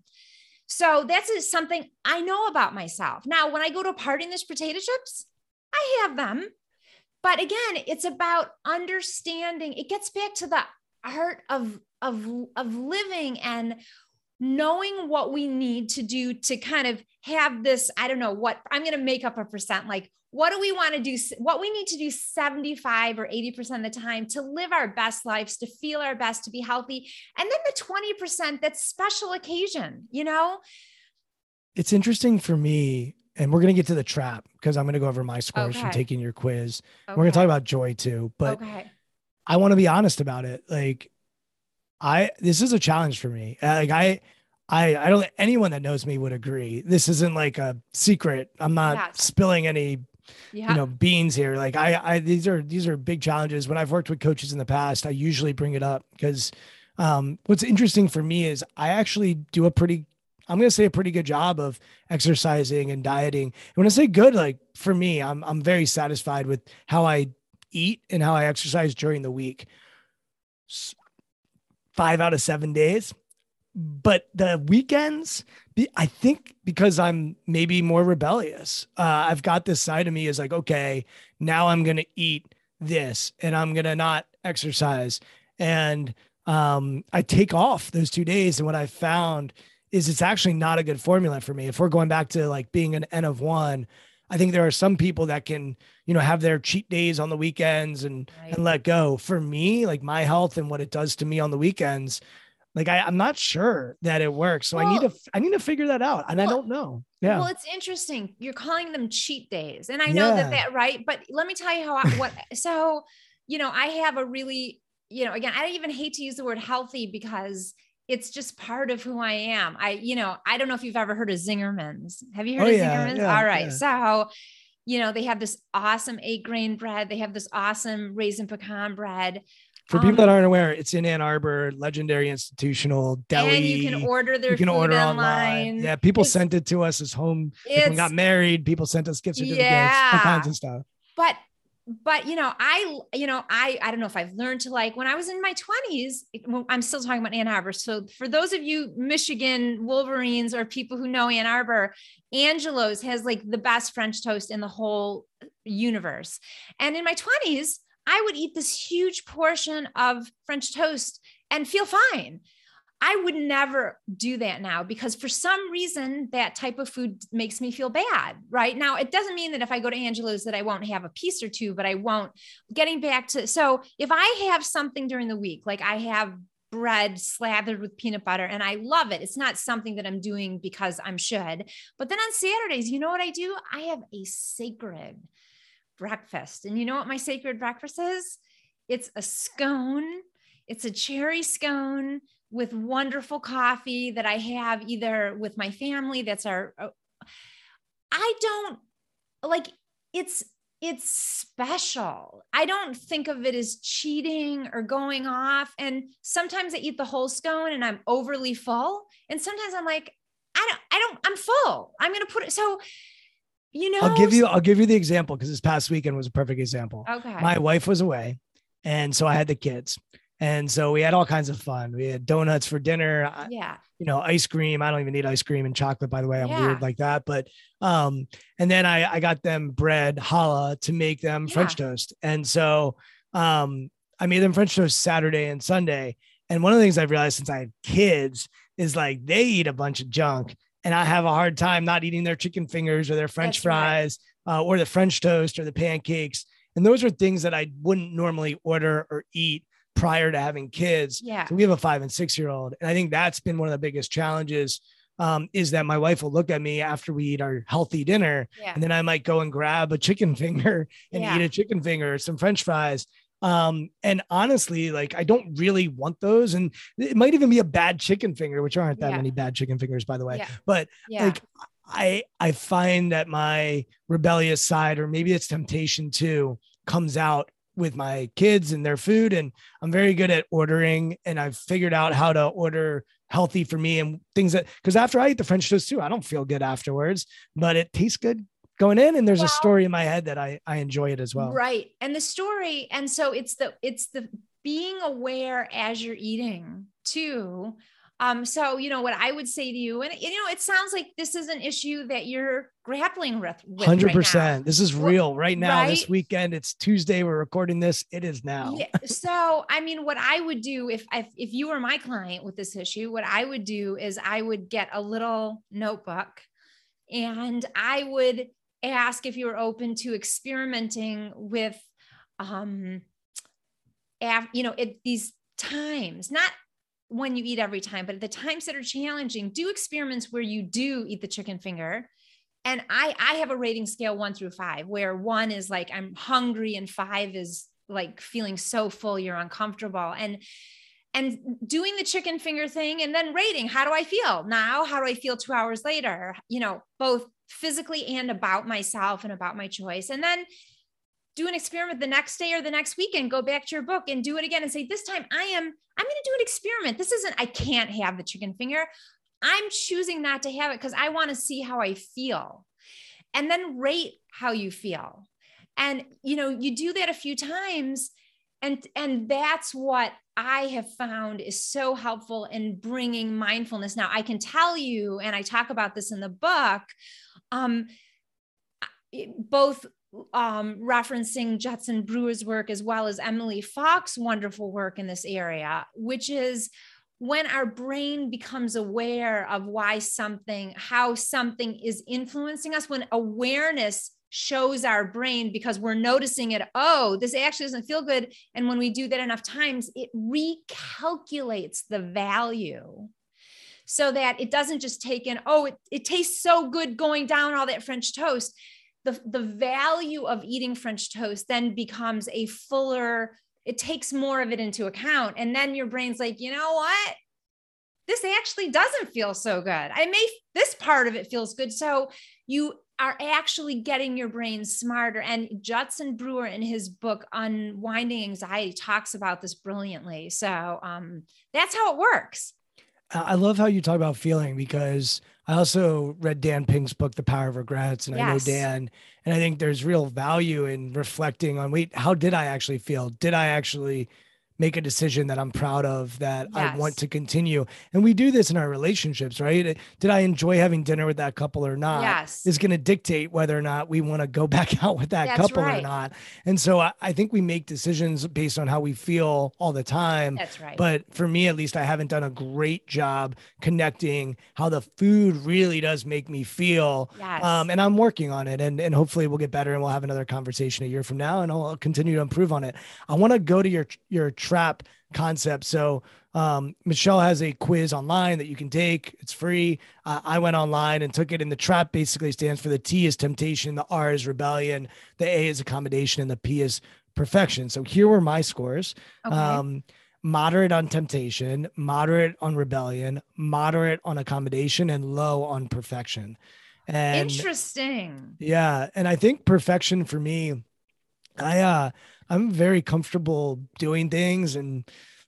So that's something I know about myself. Now, when I go to a party and there's potato chips, I have them. But again, it's about understanding. It gets back to the art of of of living and knowing what we need to do to kind of have this, I don't know what I'm going to make up a percent like what do we want to do what we need to do 75 or 80% of the time to live our best lives to feel our best to be healthy and then the 20% that's special occasion you know it's interesting for me and we're going to get to the trap because i'm going to go over my scores okay. from taking your quiz okay. we're going to talk about joy too but okay. i want to be honest about it like i this is a challenge for me uh, like i I I don't anyone that knows me would agree. This isn't like a secret. I'm not yes. spilling any yeah. you know beans here like I, I these are these are big challenges when i've worked with coaches in the past i usually bring it up because um, what's interesting for me is i actually do a pretty i'm going to say a pretty good job of exercising and dieting and when i say good like for me i'm i'm very satisfied with how i eat and how i exercise during the week five out of seven days. But the weekends i think because i'm maybe more rebellious uh, i've got this side of me is like okay now i'm gonna eat this and i'm gonna not exercise. And um, i take off those two days. And what i found is it's actually not a good formula for me. If we're going back to like being an n of one i think there are some people that can you know have their cheat days on the weekends and right. and let go for me like my health and what it does to me on the weekends like I, I'm not sure that it works. So well, I need to I need to figure that out. And well, I don't know. Yeah. Well, it's interesting. You're calling them cheat days. And I know yeah. that that right. But let me tell you how I, what so you know, I have a really, you know, again, I even hate to use the word healthy because it's just part of who I am. I, you know, I don't know if you've ever heard of Zingerman's. Have you heard oh, of yeah, Zingerman's? Yeah, All right. So you know, they have this awesome eight grain bread. They have this awesome raisin pecan bread. For people that um, aren't aware, it's in Ann Arbor, legendary institutional deli. And you can order their you can order online. online. Yeah, people it's, sent it to us as home. Like we got married, people sent us gift certificates, yeah. all kinds of stuff. But but you know i you know i i don't know if i've learned to like when i was in my 20s i'm still talking about ann arbor so for those of you michigan wolverines or people who know ann arbor angelo's has like the best french toast in the whole universe and in my 20s I would eat this huge portion of French toast and feel fine. I would never do that now because for some reason that type of food makes me feel bad. Right now, it doesn't mean that if I go to Angelo's that I won't have a piece or two, but I won't. Getting back to so if I have something during the week, like I have bread slathered with peanut butter and I love it. It's not something that I'm doing because I'm should. But then on Saturdays, you know what I do? I have a sacred breakfast. And you know what my sacred breakfast is? It's a scone, it's a cherry scone with wonderful coffee that I have either with my family. That's our, uh, I don't like it's it's special. I don't think of it as cheating or going off. And sometimes I eat the whole scone and I'm overly full. And sometimes I'm like, I don't, I don't, I'm full. I'm gonna put it so you know i'll give you i'll give you the example because this past weekend was a perfect example okay my wife was away and so i had the kids and so we had all kinds of fun we had donuts for dinner yeah you know ice cream i don't even need ice cream and chocolate by the way i'm yeah. weird like that but um and then i i got them bread challah to make them yeah. french toast and so um i made them french toast saturday and sunday and one of the things i've realized since i have kids is like they eat a bunch of junk and I have a hard time not eating their chicken fingers or their French That's fries right. uh, or the French toast or the pancakes. And those are things that I wouldn't normally order or eat prior to having kids. Yeah. So we have a five and six year old. And I think that's been one of the biggest challenges um, is that my wife will look at me after we eat our healthy dinner. Yeah. And then I might go and grab a chicken finger and yeah. eat a chicken finger or some French fries. Um, and honestly, like I don't really want those. And it might even be a bad chicken finger, which aren't that yeah. many bad chicken fingers, by the way. But like I I find that my rebellious side, or maybe it's temptation too, comes out with my kids and their food. And I'm very good at ordering and I've figured out how to order healthy for me and things that because after I eat the French toast too, I don't feel good afterwards, but it tastes good going in and there's well, a story in my head that I I enjoy it as well. Right. And the story and so it's the it's the being aware as you're eating too Um, so you know what I would say to you, and you know, it sounds like this is an issue that you're grappling with. Hundred right percent. This is real right now. right? This weekend. It's Tuesday. We're recording this. It is now. Yeah. So, I mean, what I would do if, if if you were my client with this issue, what I would do is I would get a little notebook, and I would ask if you were open to experimenting with, um, af, you know, at these times, not when you eat every time, but at the times that are challenging, do experiments where you do eat the chicken finger. And I I have a rating scale one through five, where one is like I'm hungry and five is like feeling so full you're uncomfortable. And and doing the chicken finger thing and then rating how do I feel now? How do I feel two hours later? You know, both physically and about myself and about my choice. And then do an experiment the next day or the next weekend go back to your book and do it again and say this time i am i'm going to do an experiment. This isn't i can't have the chicken finger. I'm choosing not to have it because i want to see how i feel. And then rate how you feel. And you know you do that a few times and and that's what i have found is so helpful in bringing mindfulness. Now i can tell you and i talk about this in the book um both um, referencing Judson Brewer's work as well as Emily Falk's wonderful work in this area, which is when our brain becomes aware of why something, how something is influencing us, when awareness shows our brain because we're noticing it, oh, this actually doesn't feel good. And when we do that enough times, it recalculates the value so that it doesn't just take in, oh, it, it tastes so good going down all that French toast the, the value of eating French toast then becomes a fuller, it takes more of it into account. And then your brain's like, you know what? This actually doesn't feel so good. I may, this part of it feels good. So you are actually getting your brain smarter. And Judson Brewer in his book Unwinding Anxiety talks about this brilliantly. So um, that's how it works. I love how you talk about feeling because I also read Dan Pink's book, The Power of Regrets, and I know Dan, and I think there's real value in reflecting on wait, how did I actually feel? Did I actually make a decision that I'm proud of that I want to continue? And we do this in our relationships, right? Did I enjoy having dinner with that couple or not? Yes. Is going to dictate whether or not we want to go back out with that That's couple or not. And so I, I think we make decisions based on how we feel all the time. That's right. But for me, at least, I haven't done a great job connecting how the food really does make me feel. Yes. Um, and I'm working on it, and and hopefully we'll get better, and we'll have another conversation a year from now, and I'll continue to improve on it. I want to go to your your trap concept. So um, Michelle has a quiz online that you can take. It's free. Uh, I went online and took it, and the trap basically stands for the T is temptation, the R is rebellion, the A is accommodation, and the P is perfection. So here were my scores. Okay. Um, moderate on temptation, moderate on rebellion, moderate on accommodation, and low on perfection. And Interesting. yeah, and I think perfection for me, I uh I'm very comfortable doing things and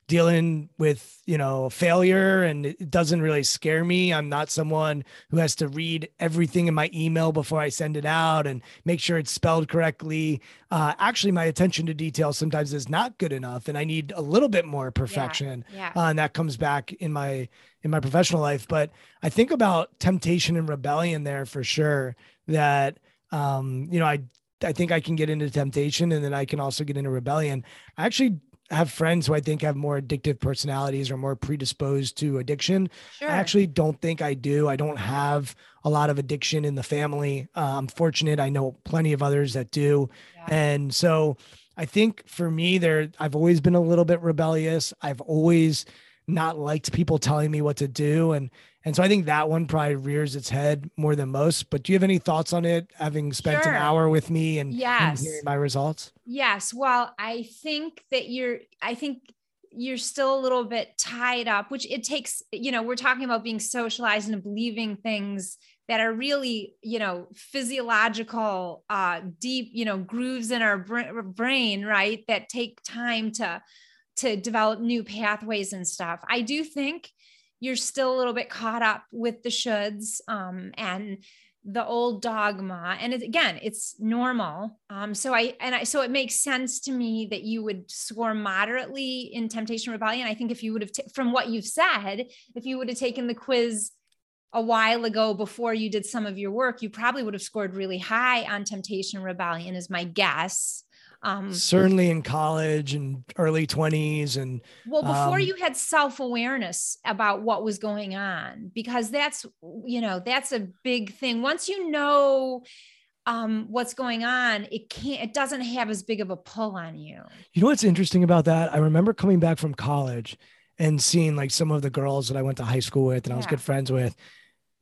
dealing with, you know, failure and it doesn't really scare me. I'm not someone who has to read everything in my email before I send it out and make sure it's spelled correctly. Uh actually my attention to detail sometimes is not good enough and I need a little bit more perfection Yeah. uh, and that comes back in my in my professional life but i think about temptation and rebellion there for sure that um you know i i think i can get into temptation and then i can also get into rebellion i actually have friends who i think have more addictive personalities or more predisposed to addiction Sure. I actually don't think I do. I don't have a lot of addiction in the family. Uh, I'm fortunate. I know plenty of others that do. Yeah. And so I think for me, there, I've always been a little bit rebellious. I've always not liked people telling me what to do. And, and so I think that one probably rears its head more than most. But do you have any thoughts on it, having spent Sure. an hour with me and, and Yes. hearing my results? Yes. Well, I think that you're, I think you're still a little bit tied up, which it takes, you know, we're talking about being socialized and believing things that are really, you know, physiological, uh, deep, you know, grooves in our bra- brain, right? That take time to, to develop new pathways and stuff. I do think you're still a little bit caught up with the shoulds um, and the old dogma and it, again it's normal. Um so i and i so it makes sense to me that you would score moderately in temptation rebellion. I think if you would have t- from what you've said if you would have taken the quiz a while ago before you did some of your work you probably would have scored really high on temptation rebellion is my guess um, certainly in college and early 20s and well before um, you had self-awareness about what was going on because that's you know that's a big thing. Once you know um, what's going on it can't it doesn't have as big of a pull on you. You know what's interesting about that? I remember coming back from college and seeing like some of the girls that i went to high school with and yeah. i was good friends with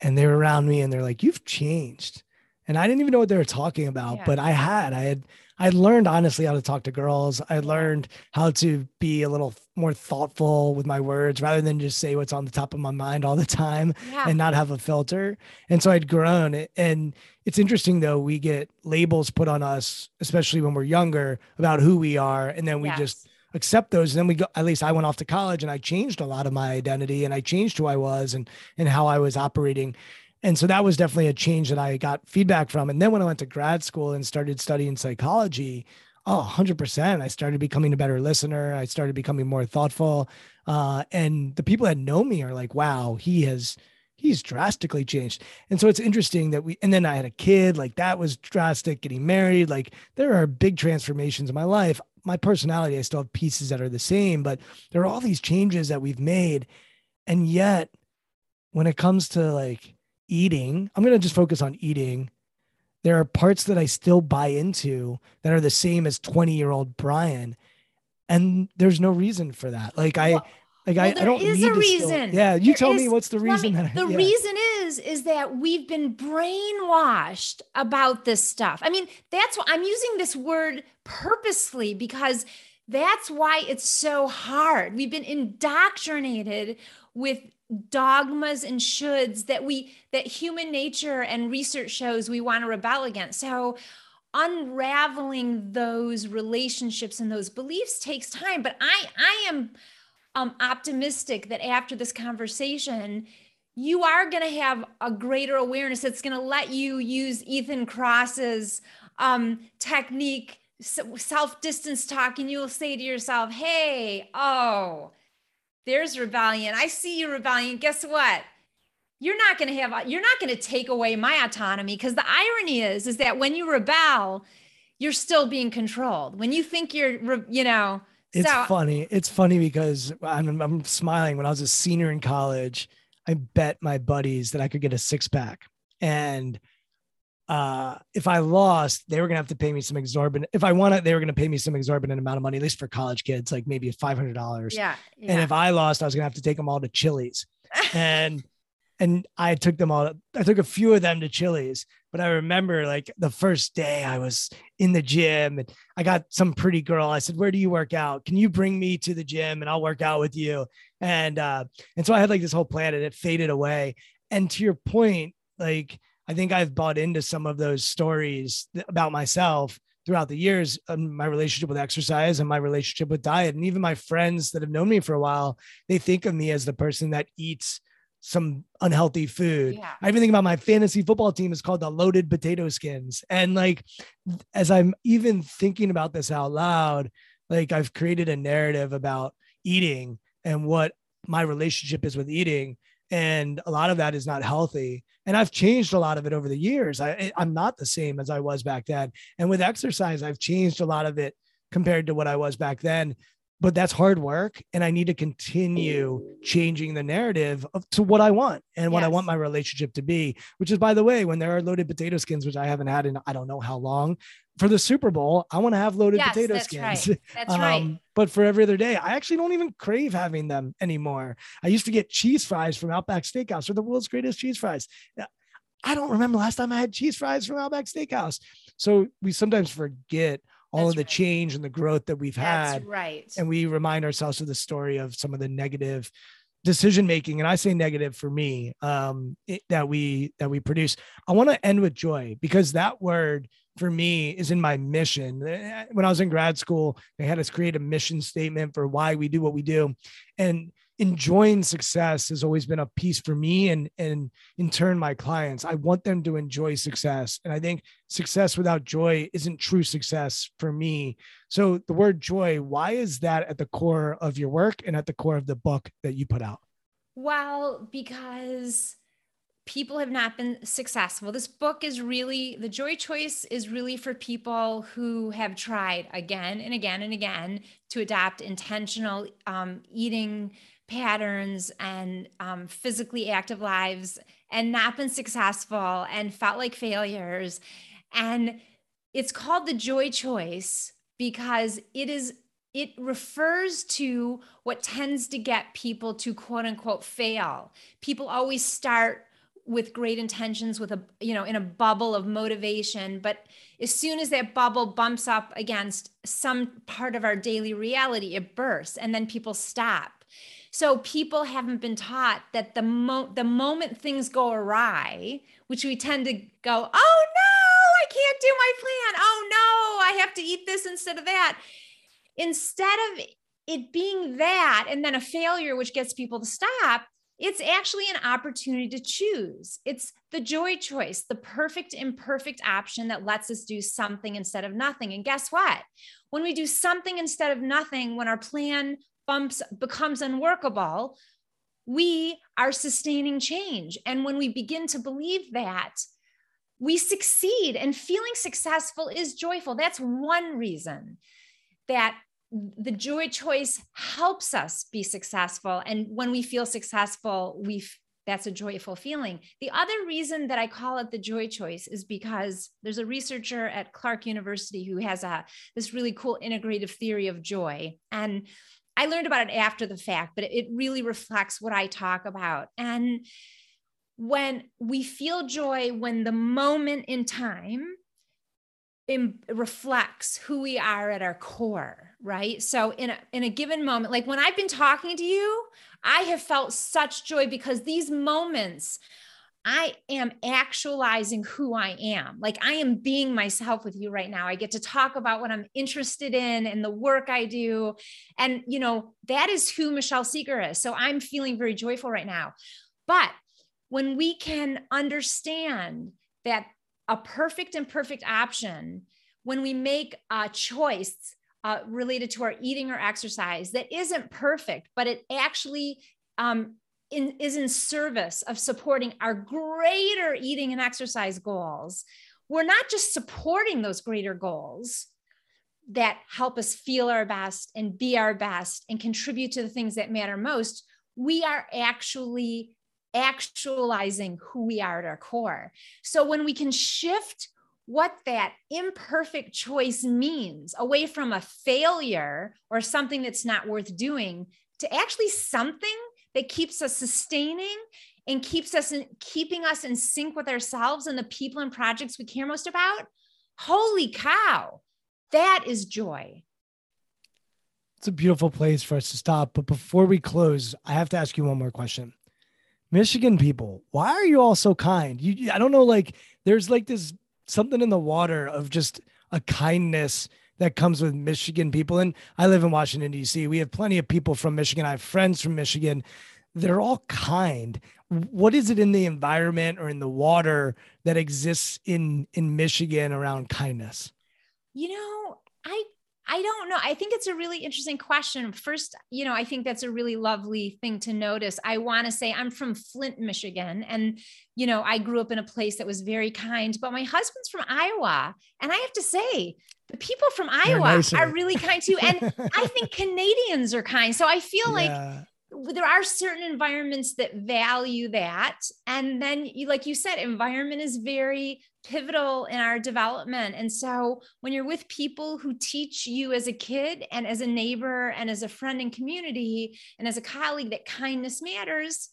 and they were around me and they're like you've changed and i didn't even know what they were talking about yeah. but i had i had I learned honestly how to talk to girls. I learned how to be a little more thoughtful with my words rather than just say what's on the top of my mind all the time yeah. and not have a filter. And so I'd grown. And it's interesting though, we get labels put on us, especially when we're younger, about who we are. And then we yes. just accept those. And then we go, at least I went off to college and I changed a lot of my identity and I changed who I was and and how I was operating. And so that was definitely a change that I got feedback from. And then when I went to grad school and started studying psychology, oh, 100%, I started becoming a better listener. I started becoming more thoughtful. Uh, and the people that know me are like, wow, he has, he's drastically changed. And so it's interesting that we, and then I had a kid, like that was drastic, getting married. Like there are big transformations in my life. My personality, I still have pieces that are the same, but there are all these changes that we've made. And yet, when it comes to like eating, I'm going to just focus on eating. There are parts that I still buy into that are the same as 20 year old Brian. And there's no reason for that. Like, I, like, well, I, I don't is need a reason. Still, yeah. You there tell is, me what's the reason. Me, that, the yeah. reason is, is that we've been brainwashed about this stuff. I mean, that's why I'm using this word purposely because that's why it's so hard. We've been indoctrinated with dogmas and shoulds that we that human nature and research shows we want to rebel against. So unraveling those relationships and those beliefs takes time but i i am um, optimistic that after this conversation you are going to have a greater awareness that's going to let you use ethan Kross's um, technique self distance talk and you'll say to yourself hey oh there's rebellion. I see you, rebellion. Guess what? You're not going to have, you're not going to take away my autonomy because the irony is, is that when you rebel, you're still being controlled. When you think you're, you know, it's so, funny. It's funny because I'm, I'm smiling. When I was a senior in college, I bet my buddies that I could get a six pack. And uh, if I lost, they were gonna have to pay me some exorbitant. If I won it, they were gonna pay me some exorbitant amount of money, at least for college kids, like maybe five hundred dollars. Yeah, yeah, And if I lost, I was gonna have to take them all to Chili's, and and I took them all. I took a few of them to Chili's, but I remember like the first day I was in the gym and I got some pretty girl. I said, "Where do you work out? Can you bring me to the gym and I'll work out with you?" And uh, and so I had like this whole plan, and it faded away. And to your point, like I think I've bought into some of those stories about myself throughout the years my relationship with exercise and my relationship with diet. And even my friends that have known me for a while they think of me as the person that eats some unhealthy food. Yeah. i even think about my fantasy football team is called the loaded potato skins. And like as i'm even thinking about this out loud like i've created a narrative about eating and what my relationship is with eating and a lot of that is not healthy. And i've changed a lot of it over the years. I, i'm not the same as i was back then. And with exercise i've changed a lot of it compared to what i was back then but that's hard work. And i need to continue changing the narrative of, to what i want and what yes. i want my relationship to be which is by the way when there are loaded potato skins which i haven't had in i don't know how long for the super bowl i want to have loaded yes, potato that's skins right. that's um, right but for every other day i actually don't even crave having them anymore i used to get cheese fries from outback steakhouse they're the world's greatest cheese fries i don't remember last time i had cheese fries from outback steakhouse so we sometimes forget all That's of the right. change and the growth that we've That's had. Right. And we remind ourselves of the story of some of the negative decision making and i say negative for me um it, that we that we produce i want to end with joy because that word for me is in my mission. Uh, when i was in grad school they had us create a mission statement for why we do what we do. And enjoying success has always been a piece for me and and in turn my clients. I want them to enjoy success. And i think success without joy isn't true success for me. So the word joy why is that at the core of your work and at the core of the book that you put out? Well because people have not been successful. This book is really, the joy choice is really for people who have tried again and again and again to adopt intentional um, eating patterns and um, physically active lives and not been successful and felt like failures. And it's called the joy choice because it is it refers to what tends to get people to quote unquote fail. People always start with great intentions with a you know in a bubble of motivation. But as soon as that bubble bumps up against some part of our daily reality it bursts and then people stop. So people haven't been taught that the mo- the moment things go awry which we tend to go oh no i can't do my plan. Oh no i have to eat this instead of that. Instead of it being that and then a failure which gets people to stop it's actually an opportunity to choose. It's the joy choice, the perfect imperfect option that lets us do something instead of nothing. And guess what? When we do something instead of nothing, when our plan bumps becomes unworkable, we are sustaining change. And when we begin to believe that, we succeed and feeling successful is joyful. That's one reason that the joy choice helps us be successful. And when we feel successful we that's a joyful feeling. The other reason that i call it the joy choice is because there's a researcher at clark university who has a this really cool integrative theory of joy. And i learned about it after the fact but it really reflects what i talk about. And when we feel joy when the moment in time reflects who we are at our core, right? So in a, in a given moment, like when I've been talking to you, I have felt such joy because these moments, I am actualizing who I am. Like I am being myself with you right now. I get to talk about what I'm interested in and the work I do. And, you know, that is who Michelle Segar is. So I'm feeling very joyful right now. But when we can understand that a perfect and perfect option when we make a choice uh, related to our eating or exercise that isn't perfect, but it actually um, in, is in service of supporting our greater eating and exercise goals. We're not just supporting those greater goals that help us feel our best and be our best and contribute to the things that matter most. We are actually actualizing who we are at our core. So when we can shift what that imperfect choice means away from a failure or something that's not worth doing to actually something that keeps us sustaining and keeps us in, keeping us in sync with ourselves and the people and projects we care most about holy cow that is joy. It's a beautiful place for us to stop. But before we close i have to ask you one more question Michigan people, why are you all so kind? You, I don't know, like there's like this something in the water of just a kindness that comes with Michigan people. And I live in Washington, D.C. We have plenty of people from Michigan. I have friends from Michigan. They're all kind. What is it in the environment or in the water that exists in in Michigan around kindness? You know, I I don't know. I think it's a really interesting question. First, you know, I think that's a really lovely thing to notice. I want to say I'm from Flint, Michigan, and you know, I grew up in a place that was very kind, but my husband's from Iowa, and I have to say, the people from Iowa are really kind too. And I think Canadians are kind. So I feel yeah. like there are certain environments that value that and then you like you said environment is very pivotal in our development. And so when you're with people who teach you as a kid and as a neighbor and as a friend and community and as a colleague that kindness matters,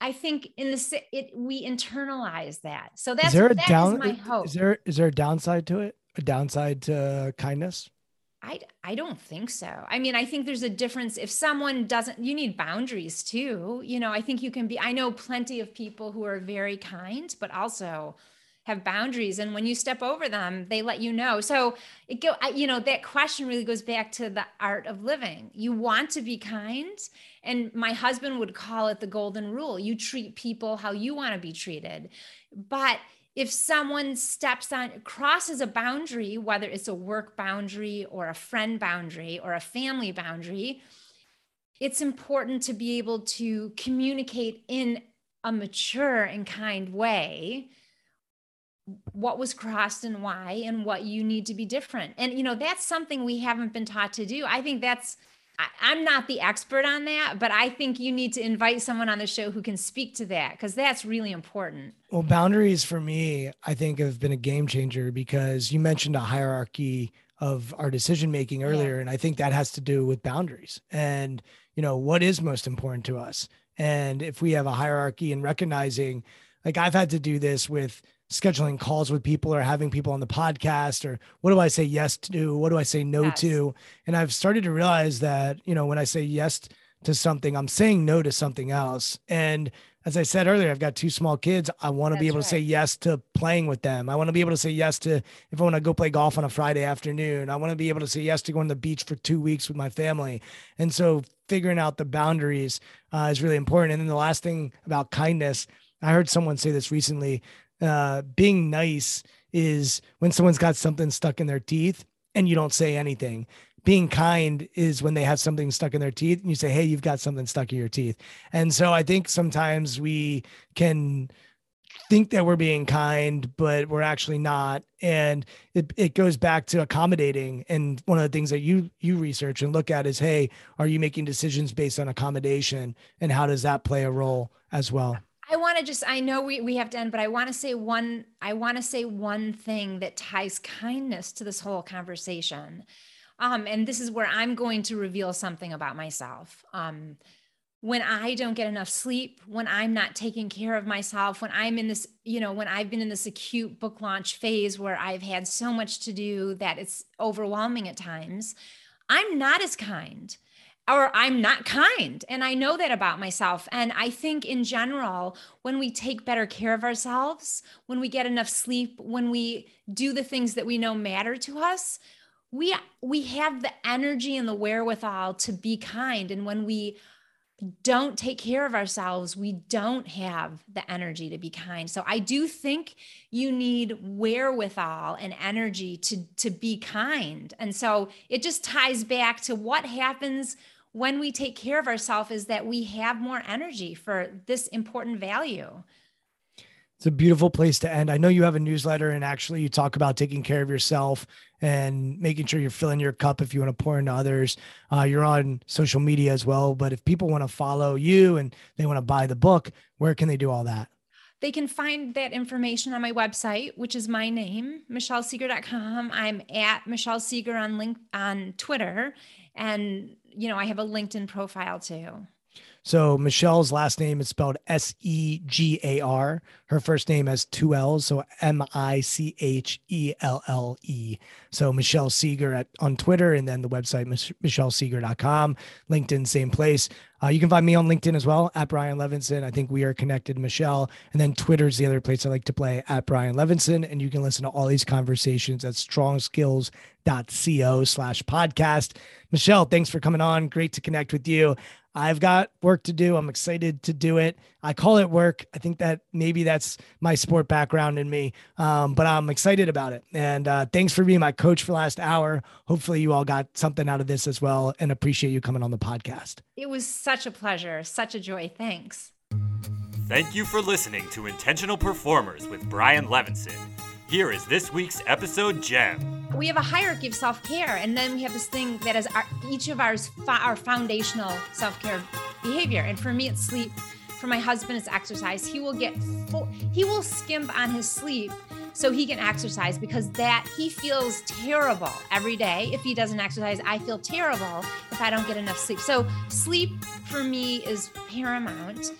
I think in the it we internalize that. So that's is there a that down, is my hope. Is there is there a downside to it? A downside to kindness? I, I don't think so. I mean, I think there's a difference. If someone doesn't, you need boundaries too. You know, I think you can be, I know plenty of people who are very kind, but also have boundaries and when you step over them they let you know. So it go you know that question really goes back to the art of living. You want to be kind and my husband would call it the golden rule. You treat people how you want to be treated. But if someone steps on crosses a boundary whether it's a work boundary or a friend boundary or a family boundary it's important to be able to communicate in a mature and kind way what was crossed and why and what you need to be different. And you know that's something we haven't been taught to do. I think that's I, am not the expert on that but i think you need to invite someone on the show who can speak to that because that's really important. Well boundaries for me i think have been a game changer because you mentioned a hierarchy of our decision making earlier yeah. and i think that has to do with boundaries and you know what is most important to us. And if we have a hierarchy and recognizing like i've had to do this with scheduling calls with people or having people on the podcast or what do I say yes to? What do I say no yes. to? And I've started to realize that, you know, when I say yes to something, I'm saying no to something else. And as I said earlier, I've got two small kids. I want to be able right. to say yes to playing with them. I want to be able to say yes to if I want to go play golf on a Friday afternoon. I want to be able to say yes to going to the beach for two weeks with my family. And so figuring out the boundaries uh, is really important. And then the last thing about kindness, I heard someone say this recently uh, being nice is when someone's got something stuck in their teeth and you don't say anything. Being kind is when they have something stuck in their teeth and you say, Hey, you've got something stuck in your teeth. And so I think sometimes we can think that we're being kind, but we're actually not. And it, it goes back to accommodating. And one of the things that you you research and look at is, hey, are you making decisions based on accommodation? And how does that play a role as well? I want to just I know we we have to end, but I want to say one I want to say one thing that ties kindness to this whole conversation. Um, and this is where I'm going to reveal something about myself. Um, when I don't get enough sleep, when I'm not taking care of myself, when I'm in this, you know, when I've been in this acute book launch phase where I've had so much to do that it's overwhelming at times, I'm not as kind or I'm not kind. And I know that about myself. And I think in general, when we take better care of ourselves, when we get enough sleep, when we do the things that we know matter to us, we we have the energy and the wherewithal to be kind and when we don't take care of ourselves, we don't have the energy to be kind. So I do think you need wherewithal and energy to to be kind. And so it just ties back to what happens when we take care of ourselves is that we have more energy for this important value. It's a beautiful place to end. I know you have a newsletter and actually you talk about taking care of yourself and making sure you're filling your cup if you want to pour into others. Uh, you're on social media as well. But if people want to follow you and they want to buy the book, where can they do all that? They can find that information on my website, which is my name, michellesegar.com. I'm at Michelle Segar on link on Twitter. And you know, I have a LinkedIn profile too. So Michelle's last name is spelled S E G A R. Her first name has two L's, so M I C H E L L E. So Michelle Segar at on Twitter, and then the website michellesegar.com. LinkedIn, same place. Uh, you can find me on LinkedIn as well at Brian Levenson. I think we are connected, Michelle. And then Twitter's the other place I like to play at Brian Levenson. And you can listen to all these conversations at strongskills.co slash podcast. Michelle, thanks for coming on. Great to connect with you. I've got work to do. I'm excited to do it. I call it work. I think that maybe that's my sport background in me, um, but I'm excited about it. And uh, thanks for being my coach for last hour. Hopefully, you all got something out of this as well and appreciate you coming on the podcast. It was such a pleasure, such a joy. Thanks. Thank you for listening to Intentional Performers with Brian Levenson. Here is this week's episode gem. We have a hierarchy of self care, and then we have this thing that is our, each of ours our foundational self care behavior. And for me, it's sleep. For my husband, it's exercise. He will get full, he will skimp on his sleep so he can exercise because that he feels terrible every day if he doesn't exercise i feel terrible if i don't get enough sleep so sleep for me is paramount